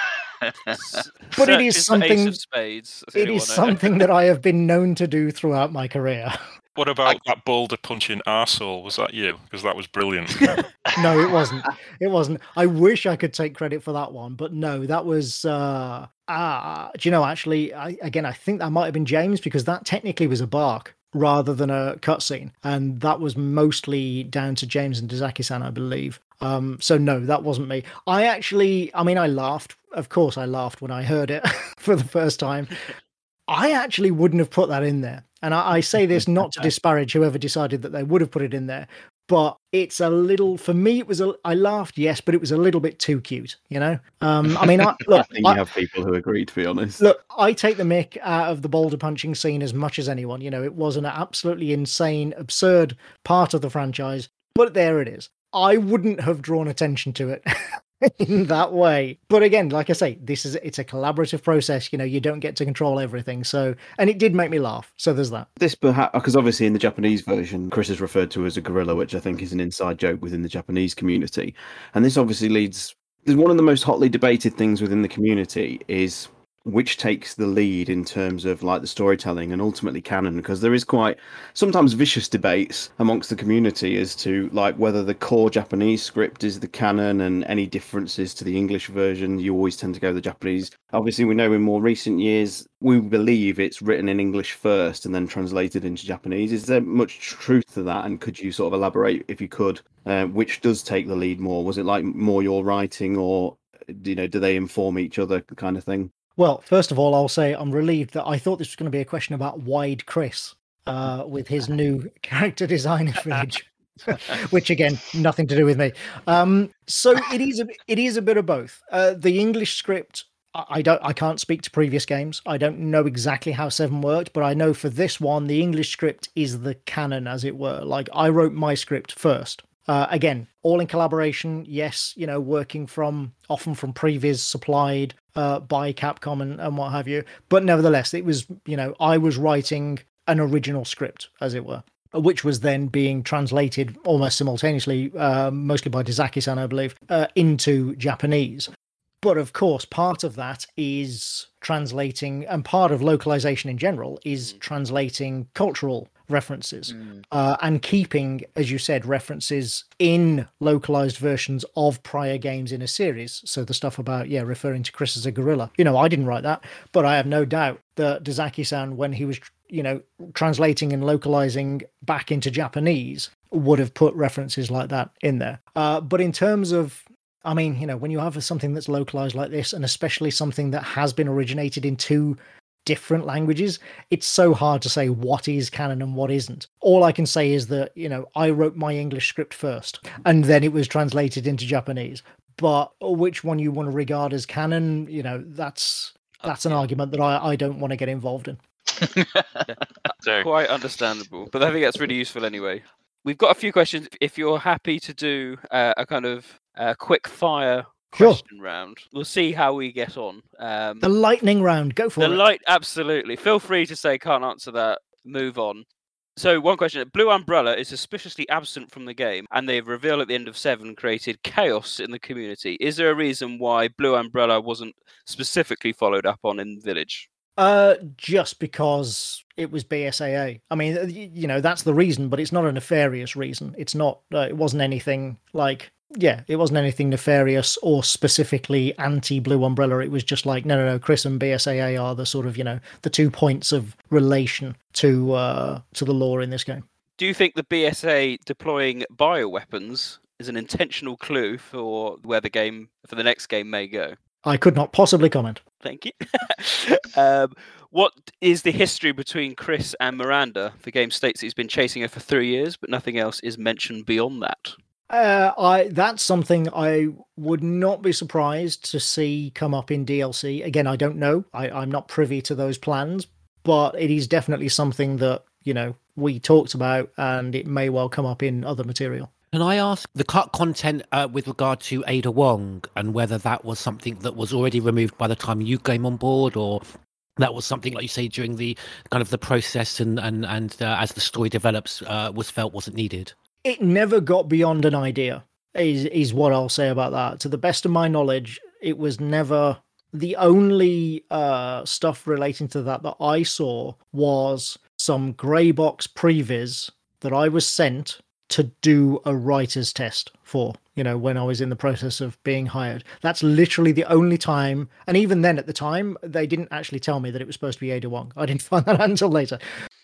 But it is something- Spades. It is something that I have been known to do throughout my career. What about that boulder punching arsehole? Was that you? Because that was brilliant. no, it wasn't. It wasn't. I wish I could take credit for that one, but no, that was. uh Ah, do you know? Actually, I, again, I think that might have been James because that technically was a bark rather than a cutscene, and that was mostly down to James and Dazaki-san, I believe. Um, so no, that wasn't me. I actually, I mean, I laughed. Of course, I laughed when I heard it for the first time. I actually wouldn't have put that in there. And I, I say this not to disparage whoever decided that they would have put it in there, but it's a little, for me, it was a, I laughed, yes, but it was a little bit too cute, you know? Um, I mean, I, I look, think I, you have people who agree, to be honest. Look, I take the mick out of the boulder punching scene as much as anyone. You know, it was an absolutely insane, absurd part of the franchise, but there it is. I wouldn't have drawn attention to it in that way. But again, like I say, this is it's a collaborative process. You know, you don't get to control everything. So, and it did make me laugh. So there's that. This perhaps because obviously in the Japanese version, Chris is referred to as a gorilla, which I think is an inside joke within the Japanese community. And this obviously leads. There's one of the most hotly debated things within the community is which takes the lead in terms of like the storytelling and ultimately canon because there is quite sometimes vicious debates amongst the community as to like whether the core japanese script is the canon and any differences to the english version. You always tend to go the japanese. Obviously we know in more recent years we believe it's written in english first and then translated into japanese. Is there much truth to that? And could you sort of elaborate if you could uh, which does take the lead more? Was it like more your writing or you know do they inform each other kind of thing Well, first of all, I'll say I'm relieved that I thought this was going to be a question about Wide Chris uh, with his new character designer Village, which again, nothing to do with me. Um, so it is a it is a bit of both. Uh, the English script. I I don't. I can't speak to previous games. I don't know exactly how Seven worked, but I know for this one, the English script is the canon, as it were. Like I wrote my script first. Uh, again, all in collaboration. Yes, you know, working from often from previs supplied uh, by Capcom and, and what have you. But nevertheless, it was you know I was writing an original script, as it were, which was then being translated almost simultaneously, uh, mostly by Dazaki-san, I believe, uh, into Japanese. But of course, part of that is translating, and part of localization in general is translating cultural references uh, and keeping, as you said, references in localized versions of prior games in a series. So the stuff about, yeah, referring to Chris as a gorilla. You know, I didn't write that, but I have no doubt that Dazaki san, when he was, you know, translating and localizing back into Japanese, would have put references like that in there. Uh, but in terms of I mean, you know, when you have something that's localized like this, and especially something that has been originated in two different languages, it's so hard to say what is canon and what isn't. All I can say is that, you know, I wrote my English script first, and then it was translated into Japanese. But which one you want to regard as canon, you know, that's that's an argument that I, I don't want to get involved in. So, Quite understandable, but I think that's really useful anyway. We've got a few questions. If you're happy to do uh, a kind of uh, quick fire Sure. question round, we'll see how we get on. Um, The lightning round, go for the it. light, absolutely. Feel free to say can't answer that. Move on. So, one question Blue Umbrella is suspiciously absent from the game, and they've revealed at the end of 7 created chaos in the community. Is there a reason why Blue Umbrella wasn't specifically followed up on in Village? Uh, just because it was BSAA. I mean, you know, that's the reason, but it's not a nefarious reason. It's not. Uh, it wasn't anything like. Yeah, it wasn't anything nefarious or specifically anti-Blue Umbrella. It was just like, no, no, no. Chris and BSAA are the sort of, you know, the two points of relation to uh to the lore in this game. Do you think the BSA deploying bioweapons is an intentional clue for where the game, for the next game, may go? I could not possibly comment. Thank you. um, what is the history between Chris and Miranda? The game states that he's been chasing her for three years, but nothing else is mentioned beyond that. Uh, I that's something I would not be surprised to see come up in DLC. Again, I don't know. I, I'm not privy to those plans, but it is definitely something that you know we talked about, and it may well come up in other material. Can I ask the cut content uh, with regard to Ada Wong and whether that was something that was already removed by the time you came on board, or that was something like you say during the kind of the process and and and uh, as the story develops uh, was felt wasn't needed? It never got beyond an idea. Is is what I'll say about that. To the best of my knowledge, it was never the only uh, stuff relating to that that I saw was some grey box previs that I was sent to do a writer's test for, you know, when I was in the process of being hired. That's literally the only time. And even then, at the time, they didn't actually tell me that it was supposed to be Ada Wong. I didn't find that out until later.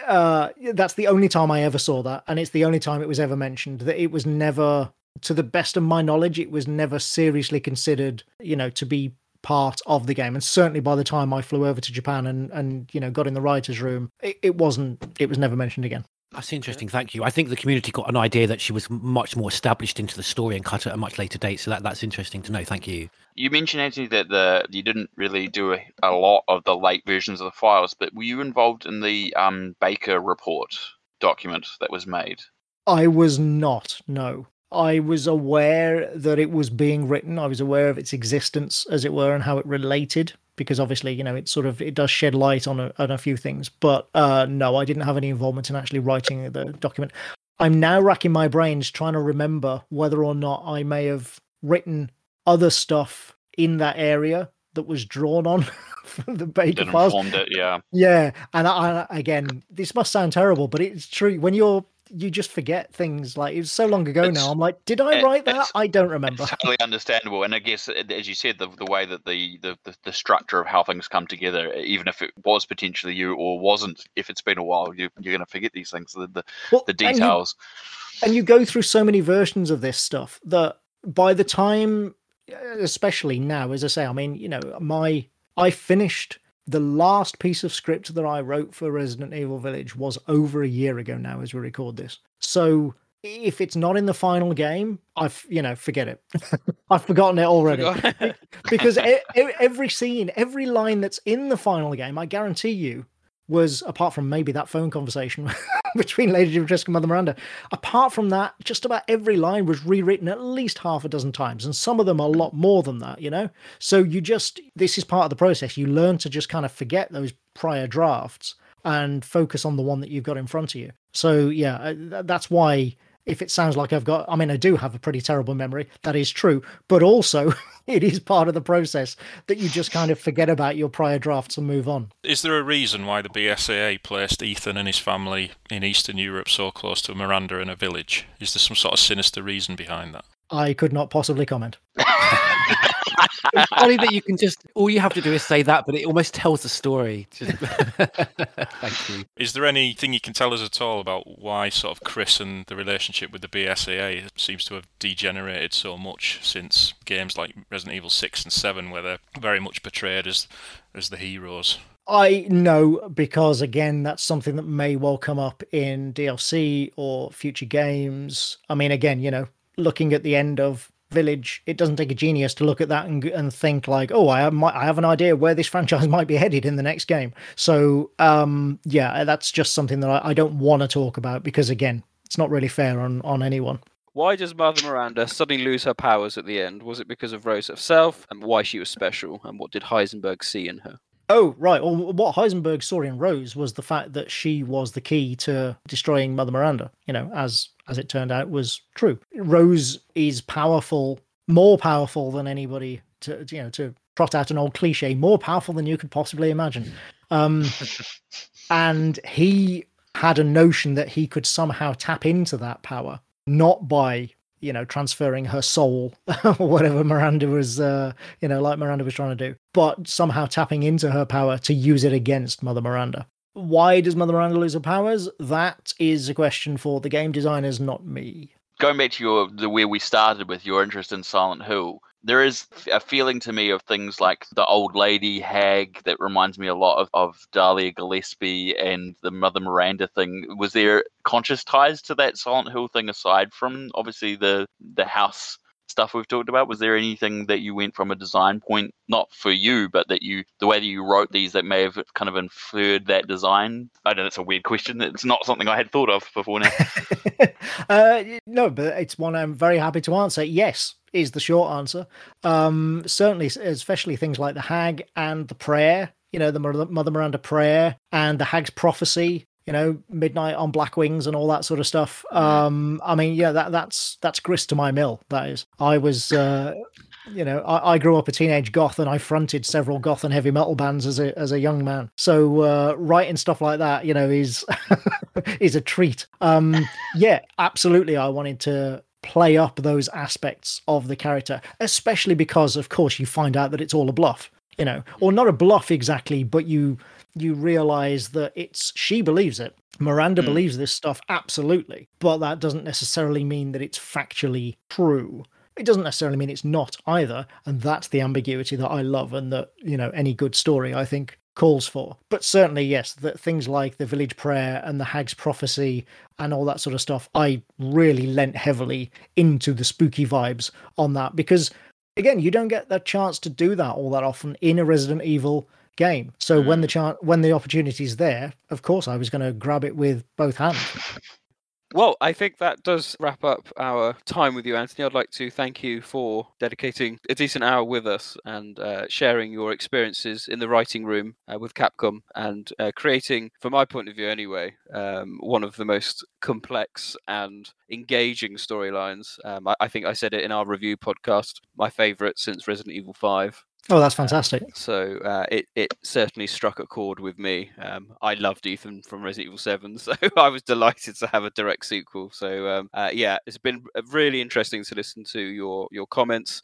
Uh, that's the only time I ever saw that. And it's the only time it was ever mentioned that it was never, to the best of my knowledge, it was never seriously considered, you know, to be part of the game and certainly by the time i flew over to japan and and you know got in the writers room it, it wasn't it was never mentioned again That's interesting. Thank you. I think the community got an idea that she was much more established into the story and cut at a much later date. So that, that's interesting to know. Thank you. You mentioned Antony that the you didn't really do a, a lot of the late versions of the files, but were you involved in the um, Baker report document that was made? I was not, no. I was aware that it was being written. I was aware of its existence, as it were, and how it related, because obviously, you know, it sort of it does shed light on a, on a few things. But uh, no, I didn't have any involvement in actually writing the document. I'm now racking my brains trying to remember whether or not I may have written other stuff in that area that was drawn on from the Baker Didn't files. it, yeah. Yeah, and I, I, again, this must sound terrible, but it's true. When you're you just forget things like it was so long ago It's- now. I'm like, did I write that? I don't remember. It's totally understandable, and I guess, uh, as you said, the the way that the, the the structure of how things come together, even if it was potentially you or wasn't, if it's been a while, you you're going to forget these things, the the, Well, the and you- details. and you go through so many versions of this stuff that by the time especially now as i say i mean you know my i finished the last piece of script that i wrote for resident evil village was over a year ago now as we record this. So if it's not in the final game i've you know forget it. I've forgotten it already. Because every scene every line that's in the final game i guarantee you was apart from maybe that phone conversation between Lady Dimitrescu and Mother Miranda. Apart from that, just about every line was rewritten at least half a dozen times, and some of them a lot more than that, you know? So you just, this is part of the process. You learn to just kind of forget those prior drafts and focus on the one that you've got in front of you. So yeah, uh, that's why. If it sounds like I've got, I mean, I do have a pretty terrible memory. That is true. But also, it is part of the process that you just kind of forget about your prior drafts and move on. Is there a reason why the BSAA placed Ethan and his family in Eastern Europe so close to Miranda in a village? Is there some sort of sinister reason behind that? I could not possibly comment. It's funny that you can just all you have to do is say that, but it almost tells the story. Thank you. Is there anything you can tell us at all about why sort of Chris and the relationship with the BSAA seems to have degenerated so much since games like Resident Evil 6 and 7 where they're very much portrayed as as the heroes? I know because again, that's something that may well come up in DLC or future games. I mean, again, you know, looking at the end of Village, it doesn't take a genius to look at that and and think like, oh, I I have an idea where this franchise might be headed in the next game. So, um, yeah, that's just something that I, I don't want to talk about because again, it's not really fair on on anyone. Why does Mother Miranda suddenly lose her powers at the end? Was it because of Rose herself and why she was special? And what did Heisenberg see in her? Oh, right. Well, what Heisenberg saw in Rose was the fact that she was the key to destroying Mother Miranda. You know, as as it turned out, was true. Rose is powerful, more powerful than anybody. To you know, to trot out an old cliche, more powerful than you could possibly imagine. Um, and he had a notion that he could somehow tap into that power, not by you know transferring her soul or whatever Miranda was, uh, you know, like Miranda was trying to do, but somehow tapping into her power to use it against Mother Miranda. Why does Mother Miranda lose her powers? That is a question for the game designers, not me. Going back to your the where we started with your interest in Silent Hill, there is a feeling to me of things like the old lady hag that reminds me a lot of, of Dahlia Gillespie and the Mother Miranda thing. Was there conscious ties to that Silent Hill thing aside from obviously the the house stuff we've talked about? Was there anything that you went from a design point, not for you, but that you, the way that you wrote these, that may have kind of inferred that design? I know that's a weird question. It's not something I had thought of before now. uh, no, but it's one I'm very happy to answer. Yes, is the short answer. Um, certainly, especially things like the Hag and the prayer. You know, the Mother Miranda prayer and the Hag's prophecy you know, midnight on black wings and all that sort of stuff. Um, I mean, yeah, that that's that's grist to my mill. That is. I was, uh, you know, I, I, grew up a teenage goth and I fronted several goth and heavy metal bands as a as a young man. So uh, writing stuff like that, you know, is is a treat. Um, yeah, absolutely. I wanted to play up those aspects of the character, especially because, of course, you find out that it's all a bluff. You know, or not a bluff exactly, but you you realize that it's she believes it. Miranda mm. believes this stuff absolutely, but that doesn't necessarily mean that it's factually true. It doesn't necessarily mean it's not either, and that's the ambiguity that I love and that, you know, any good story I think calls for. But certainly, yes, that things like the village prayer and the hag's prophecy and all that sort of stuff, I really lent heavily into the spooky vibes on that because again, you don't get that chance to do that all that often in a Resident Evil game. So mm. when the chance, when the opportunity is there, of course, I was going to grab it with both hands. Well, I think that does wrap up our time with you, Antony. I'd like to thank you for dedicating a decent hour with us and uh, sharing your experiences in the writing room uh, with Capcom and uh, creating, from my point of view anyway, um, one of the most complex and engaging storylines. Um, I, I, think I said it in our review podcast, my favorite since Resident Evil 5. Oh, that's fantastic. Uh, so uh, it it certainly struck a chord with me. Um, I loved Ethan from Resident Evil Seven, so I was delighted to have a direct sequel. So um, uh, yeah, it's been really interesting to listen to your your comments,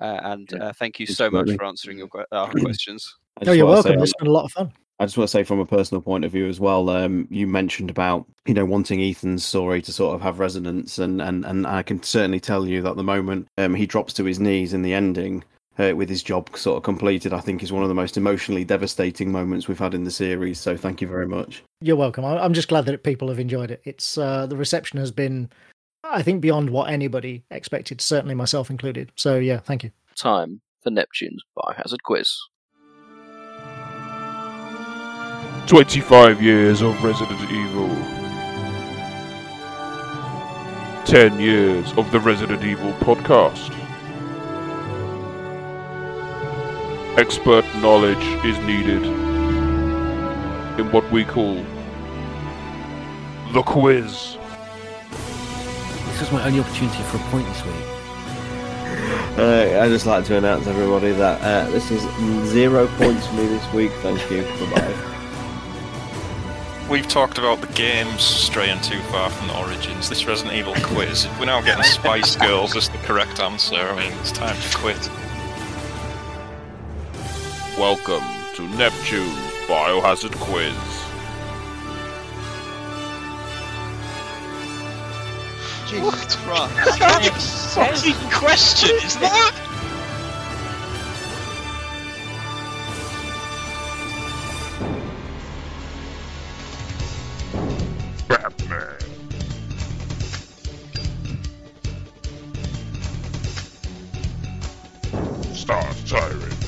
uh, and uh, thank you so much for answering your our questions. Oh, you're welcome. It's been a lot of fun. I just want to say from a personal point of view as well. Um, you mentioned about you know wanting Ethan's story to sort of have resonance, and and and I can certainly tell you that the moment um, he drops to his knees in the ending, uh, with his job sort of completed, I think is one of the most emotionally devastating moments we've had in the series. So thank you very much. You're welcome. I'm just glad that people have enjoyed it. It's uh, the reception has been, I think, beyond what anybody expected, certainly myself included. So yeah, thank you. Time for Neptune's Biohazard quiz. 25 years of Resident Evil. 10 years of the Resident Evil podcast. Expert knowledge is needed in what we call the quiz. This was my only opportunity for a point this week. Uh, I'd just like to announce everybody that uh, this is zero points for me this week. Thank you. Bye bye. We've talked about the games straying too far from the origins. This Resident Evil quiz, we're now getting Spice Girls as the correct answer. I mean, it's time to quit. Welcome to Neptune's Biohazard Quiz. Jesus Christ. That's a fucking question, is that? Batman. Star Tyrant.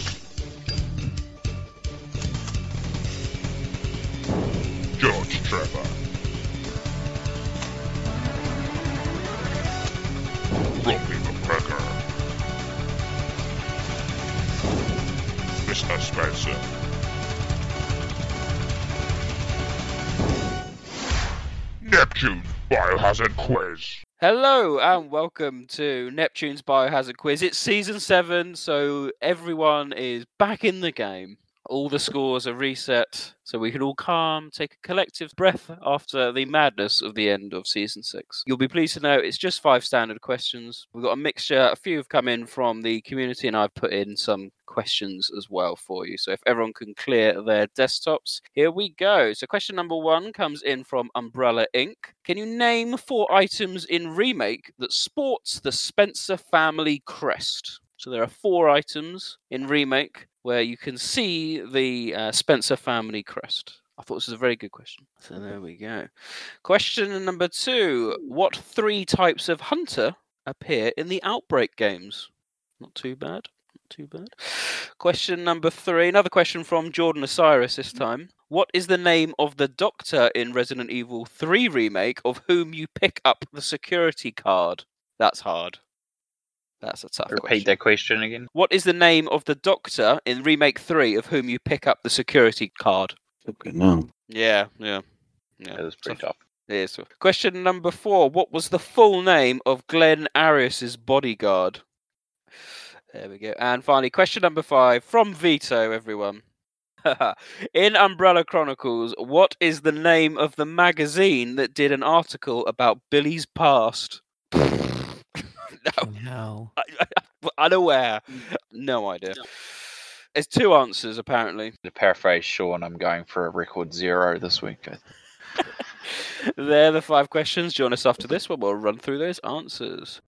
Biohazard Quiz. Hello and welcome to Neptune's Biohazard Quiz. It's season seven, so everyone is back in the game. All the scores are reset, so we can all calm, take a collective breath after the madness of the end of season six. You'll be pleased to know it's just five standard questions. We've got a mixture, a few have come in from the community, and I've put in some questions as well for you. So if everyone can clear their desktops, here we go. So question number one comes in from Umbrella Inc. Can you name four items in Remake that sports the Spencer family crest? So there are four items in Remake where you can see the uh, Spencer family crest. I thought this was a very good question. So there we go. Question number two What three types of hunter appear in the Outbreak games? Not too bad. Not too bad. Question number three. Another question from Jordan Osiris this time. What is the name of the doctor in Resident Evil 3 Remake of whom you pick up the security card? That's hard. That's a tough Repeat question. that question again. What is the name of the doctor in Remake 3 of whom you pick up the security card? Good now. Yeah, yeah. Yeah, That was pretty tough. It is. Question number four. What was the full name of Glenn Arias's bodyguard? There we go. And finally, question number five from Vito, everyone. In Umbrella Chronicles, what is the name of the magazine that did an article about Billy's past? no, oh, No. unaware. Mm. No idea. There's two answers, apparently. To paraphrase Sean, I'm going for a record zero this week. They're the five questions. Join us after this one. We'll run through those answers.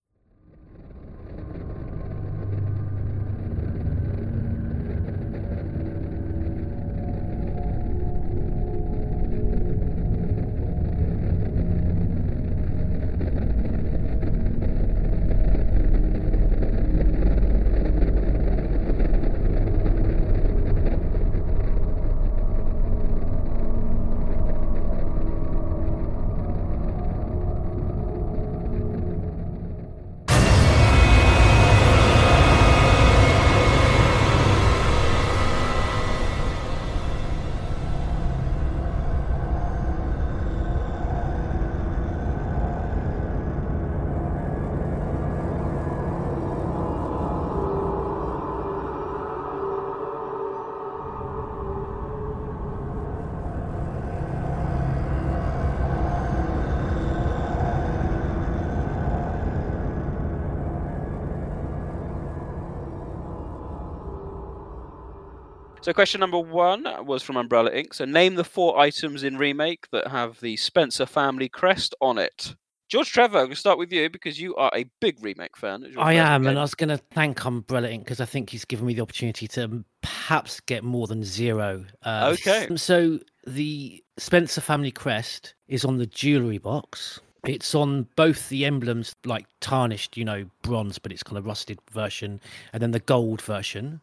So, question number one was from Umbrella Inc. So, name the four items in Remake that have the Spencer family crest on it. George Trevor, I'm going to start with you because you are a big Remake fan. I am, game. and I was going to thank Umbrella Inc. because I think he's given me the opportunity to perhaps get more than zero. Uh, Okay. So the Spencer family crest is on the jewelry box. It's on both the emblems, like tarnished, you know, bronze, but it's kind of rusted version, and then the gold version.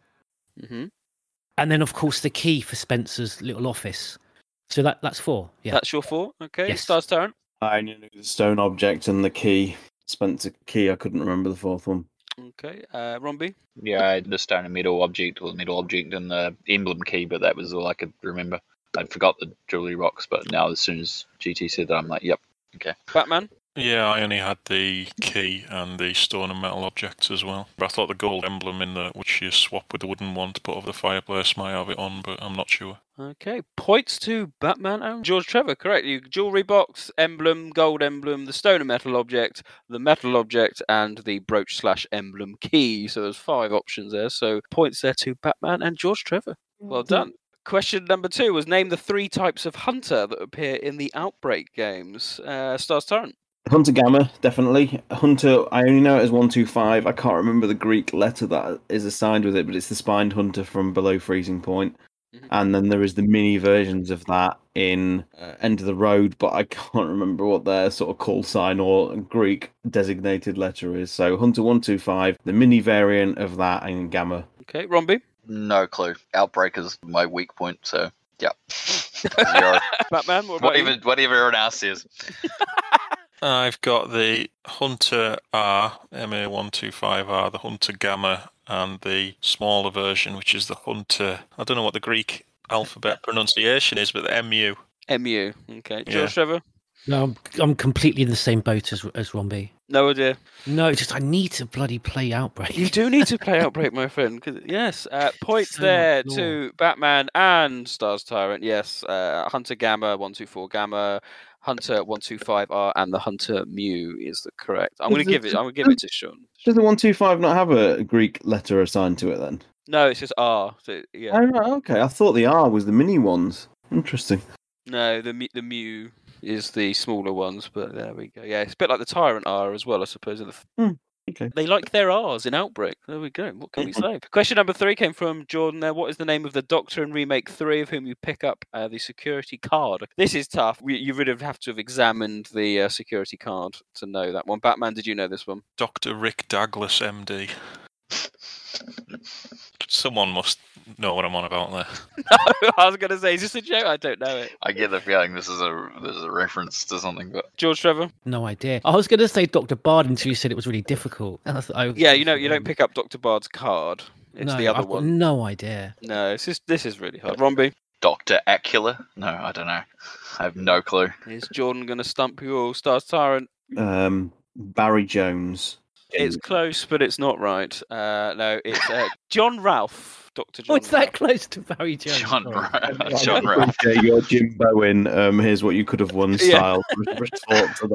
Mhm. And then, of course, the key for Spencer's little office. So that that's four. Yeah. That's your four. Okay. Yes. Stars Tyrant. I knew the stone object and the key. Spencer key. I couldn't remember the fourth one. Okay. Uh, Romby. Yeah, I had the stone and metal object or the metal object and the emblem key, but that was all I could remember. I forgot the jewelry box, but now as soon as GT said that, I'm like, yep, okay. Batman. Yeah, I only had the key and the stone and metal objects as well. But I thought the gold emblem in the which you swap with the wooden one to put over the fireplace might have it on, but I'm not sure. Okay. Points to Batman and George Trevor. Correct. You jewelry box, emblem, gold emblem, the stone and metal object, the metal object, and the brooch slash emblem key. So there's five options there. So points there to Batman and George Trevor. Well done. Question number two was name the three types of hunter that appear in the Outbreak games. Uh, Stars Tyrant. Hunter Gamma, definitely. Hunter, I only know it as 125. I can't remember the Greek letter that is assigned with it, but it's the spined hunter from below freezing point. Mhm. And then there is the mini versions of that in uh, End of the Road, but I can't remember what their sort of call sign or Greek designated letter is. So Hunter 125, the mini variant of that, and Gamma. Okay. Romby. No clue. Outbreak is my weak point, so yep. Zero. Batman. What about whatever, you? whatever everyone else says. I've got the Hunter R, MA125R, the Hunter Gamma, and the smaller version, which is the Hunter. I don't know what the Greek alphabet pronunciation is, but the MU. MU. Okay. George Yeah. Trevor. No, I'm, I'm completely in the same boat as as Romby. No idea. No, just I need to bloody play Outbreak. You do need to play Outbreak, my friend. 'cause- yes, uh, points So there much to Batman and Stars Tyrant. Yes, uh, Hunter Gamma one two four Gamma, Hunter one two five R, and the Hunter Mew is the correct. I'm going to give it-. I'm going to give it to Sean. Does the one two five not have a Greek letter assigned to it then? No, it's just R. So, yeah. Oh, okay. I thought the R was the mini ones. Interesting. No, the the Mew is the smaller ones, but there we go. Yeah, it's a bit like the Tyrant R as well, I suppose. the f- hmm. Okay. They like their R's in Outbreak. There we go. What can we say? Question number three came from Jordan there. What is the name of the Doctor in Remake 3 of whom you pick up uh, the security card? This is tough. We, you would have have to have examined the uh, security card to know that one. Batman, did you know this one? Dr. Rick Douglas, MD. Someone must know what I'm on about there. I was going to say, is this a joke? I don't know it. I get the feeling this is a this is a reference to something, but George Trevor? No idea. I was going to say Dr. Bard until you said it was really difficult. I th- I- Yeah, you know, you don't pick up Dr. Bard's card. It's no, the other I've got one. no idea. No, this is, this is really hard. Romby? Doctor Acula? No, I don't know. I have no clue. Is Jordan going to stump you all? Stars Tyrant? Um, Barry Jones. It's close, but it's not right. Uh, no, it's uh, John Ralph, Doctor John. Oh, it's that close to Barry Jones. John, sorry. Ra- John Ralph. Okay, your Jim Bowen. Um, here's what you could have won. Style re- retort to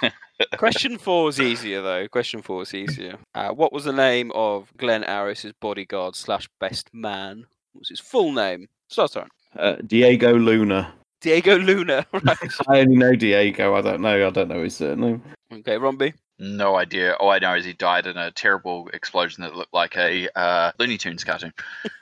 that. Question four is easier though. Question four is easier. Uh, what was the name of Glenn Arias's bodyguard slash best man? What was his full name? Stars Tyrant. Uh, Diego Luna. Diego Luna. Right. I only know Diego. I don't know. I don't know his surname. okay, Romby. No idea. All I know is he died in a terrible explosion that looked like a uh, Looney Tunes cartoon.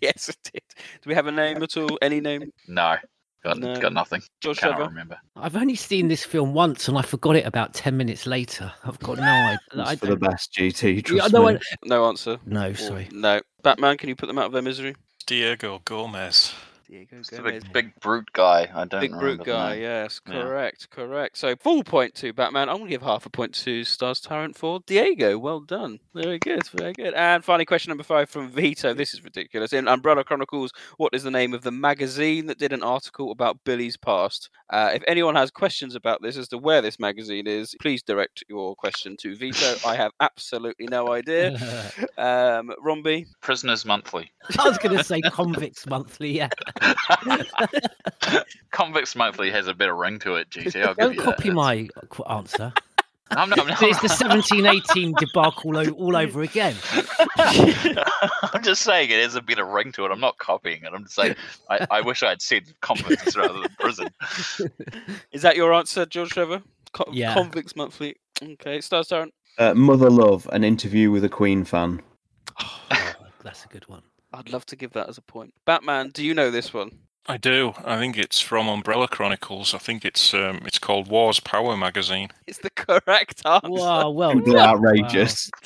Yes, it did. Do we have a name at all? Any name? No, got, No. got nothing. George Cannot Trevor. remember. I've only seen this film once and I forgot it about 10 minutes later. I've got no idea. I It's for the best GT. Yeah, Trust no, me. I- No answer. no, Or- sorry. No. Batman, can you put them out of their misery? Diego Gomez. Diego It's the Gomez. big, big brute guy. I don't Big brute guy, name. yes, Yeah. correct, correct. So full point to Batman. I'm going to give half a point to Stars Tyrant for Diego. Well done. Very good, very good. And finally, question number five from Vito. This is ridiculous. In Umbrella Chronicles, what is the name of the magazine that did an article about Billy's past? Uh, if anyone has questions about this as to where this magazine is, please direct your question to Vito. I have absolutely no idea. Um, Romby, Prisoners Monthly. I was going to say Convicts Monthly, yeah. Convicts Monthly has a better ring to it, GT. I'll Don't copy that. my answer. I'm not, I'm not- it's the 1718 debacle all, all over again. I'm just saying it has a better ring to it. I'm not copying it. I'm just saying I, I wish I had said convicts rather than prison. is that your answer, George Trevor? Co- Yeah. Convicts Monthly. Okay, Stars Tyrant. Uh, Mother Love, an interview with a Queen fan. Oh, that's a good one. I'd love to give that as a point. Batman, do you know this one? I do. I think it's from Umbrella Chronicles. I think it's um, it's called War's Power magazine. It's the correct answer. Wow, well done. outrageous.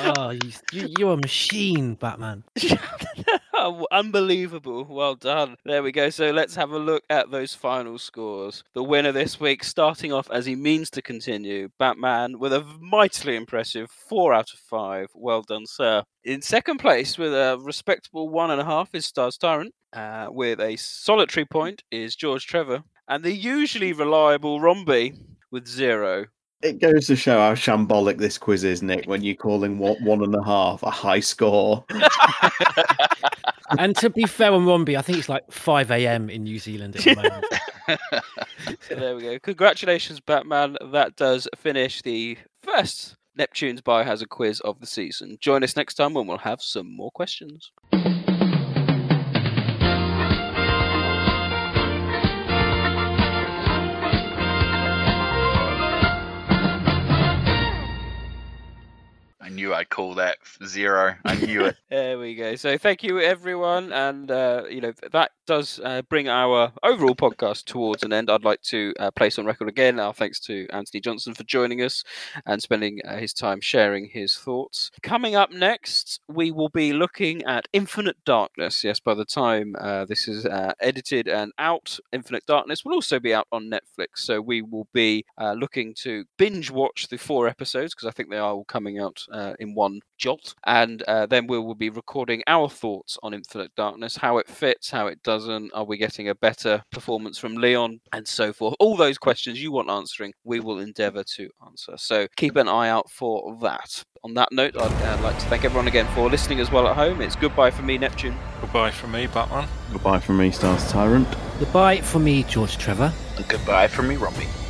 Oh, you, you, you're a machine, Batman. Oh, Unbelievable. Well done. There we go. So let's have a look at those final scores. The winner this week, starting off as he means to continue, Batman with a mightily impressive four out of five. Well done, sir. In second place with a respectable one and a half is Stars Tyrant. Uh, with a solitary point is George Trevor. And the usually reliable Romby with zero. It goes to show how shambolic this quiz is, Nick, when you're calling one, one and a half a high score. And to be fair on Romby, I think it's like 5 a.m. in New Zealand at the moment. So there we go. Congratulations, Batman. That does finish the first Neptune's Biohazard quiz of the season. Join us next time when we'll have some more questions. Knew I'd call that zero. I knew it. There we go. So thank you, everyone, and uh, you know that does uh, bring our overall podcast towards an end. I'd like to uh, place on record again our thanks to Antony Johnston for joining us and spending uh, his time sharing his thoughts. Coming up next, we will be looking at Infinite Darkness. Yes, by the time uh, this is uh, edited and out, Infinite Darkness will also be out on Netflix. So we will be looking to binge watch the four episodes because I think they are all coming out uh, uh, in one jolt, and uh, then we will be recording our thoughts on Infinite Darkness, how it fits, how it doesn't. Are we getting a better performance from Leon, and so forth? All those questions you want answering, we will endeavour to answer. So keep an eye out for that. On that note, I'd uh, like to thank everyone again for listening as well at home. It's goodbye from me, Neptune. Goodbye from me, Batman. Goodbye from me, Stars Tyrant. Goodbye from me, George Trevor. Goodbye from me, Romby.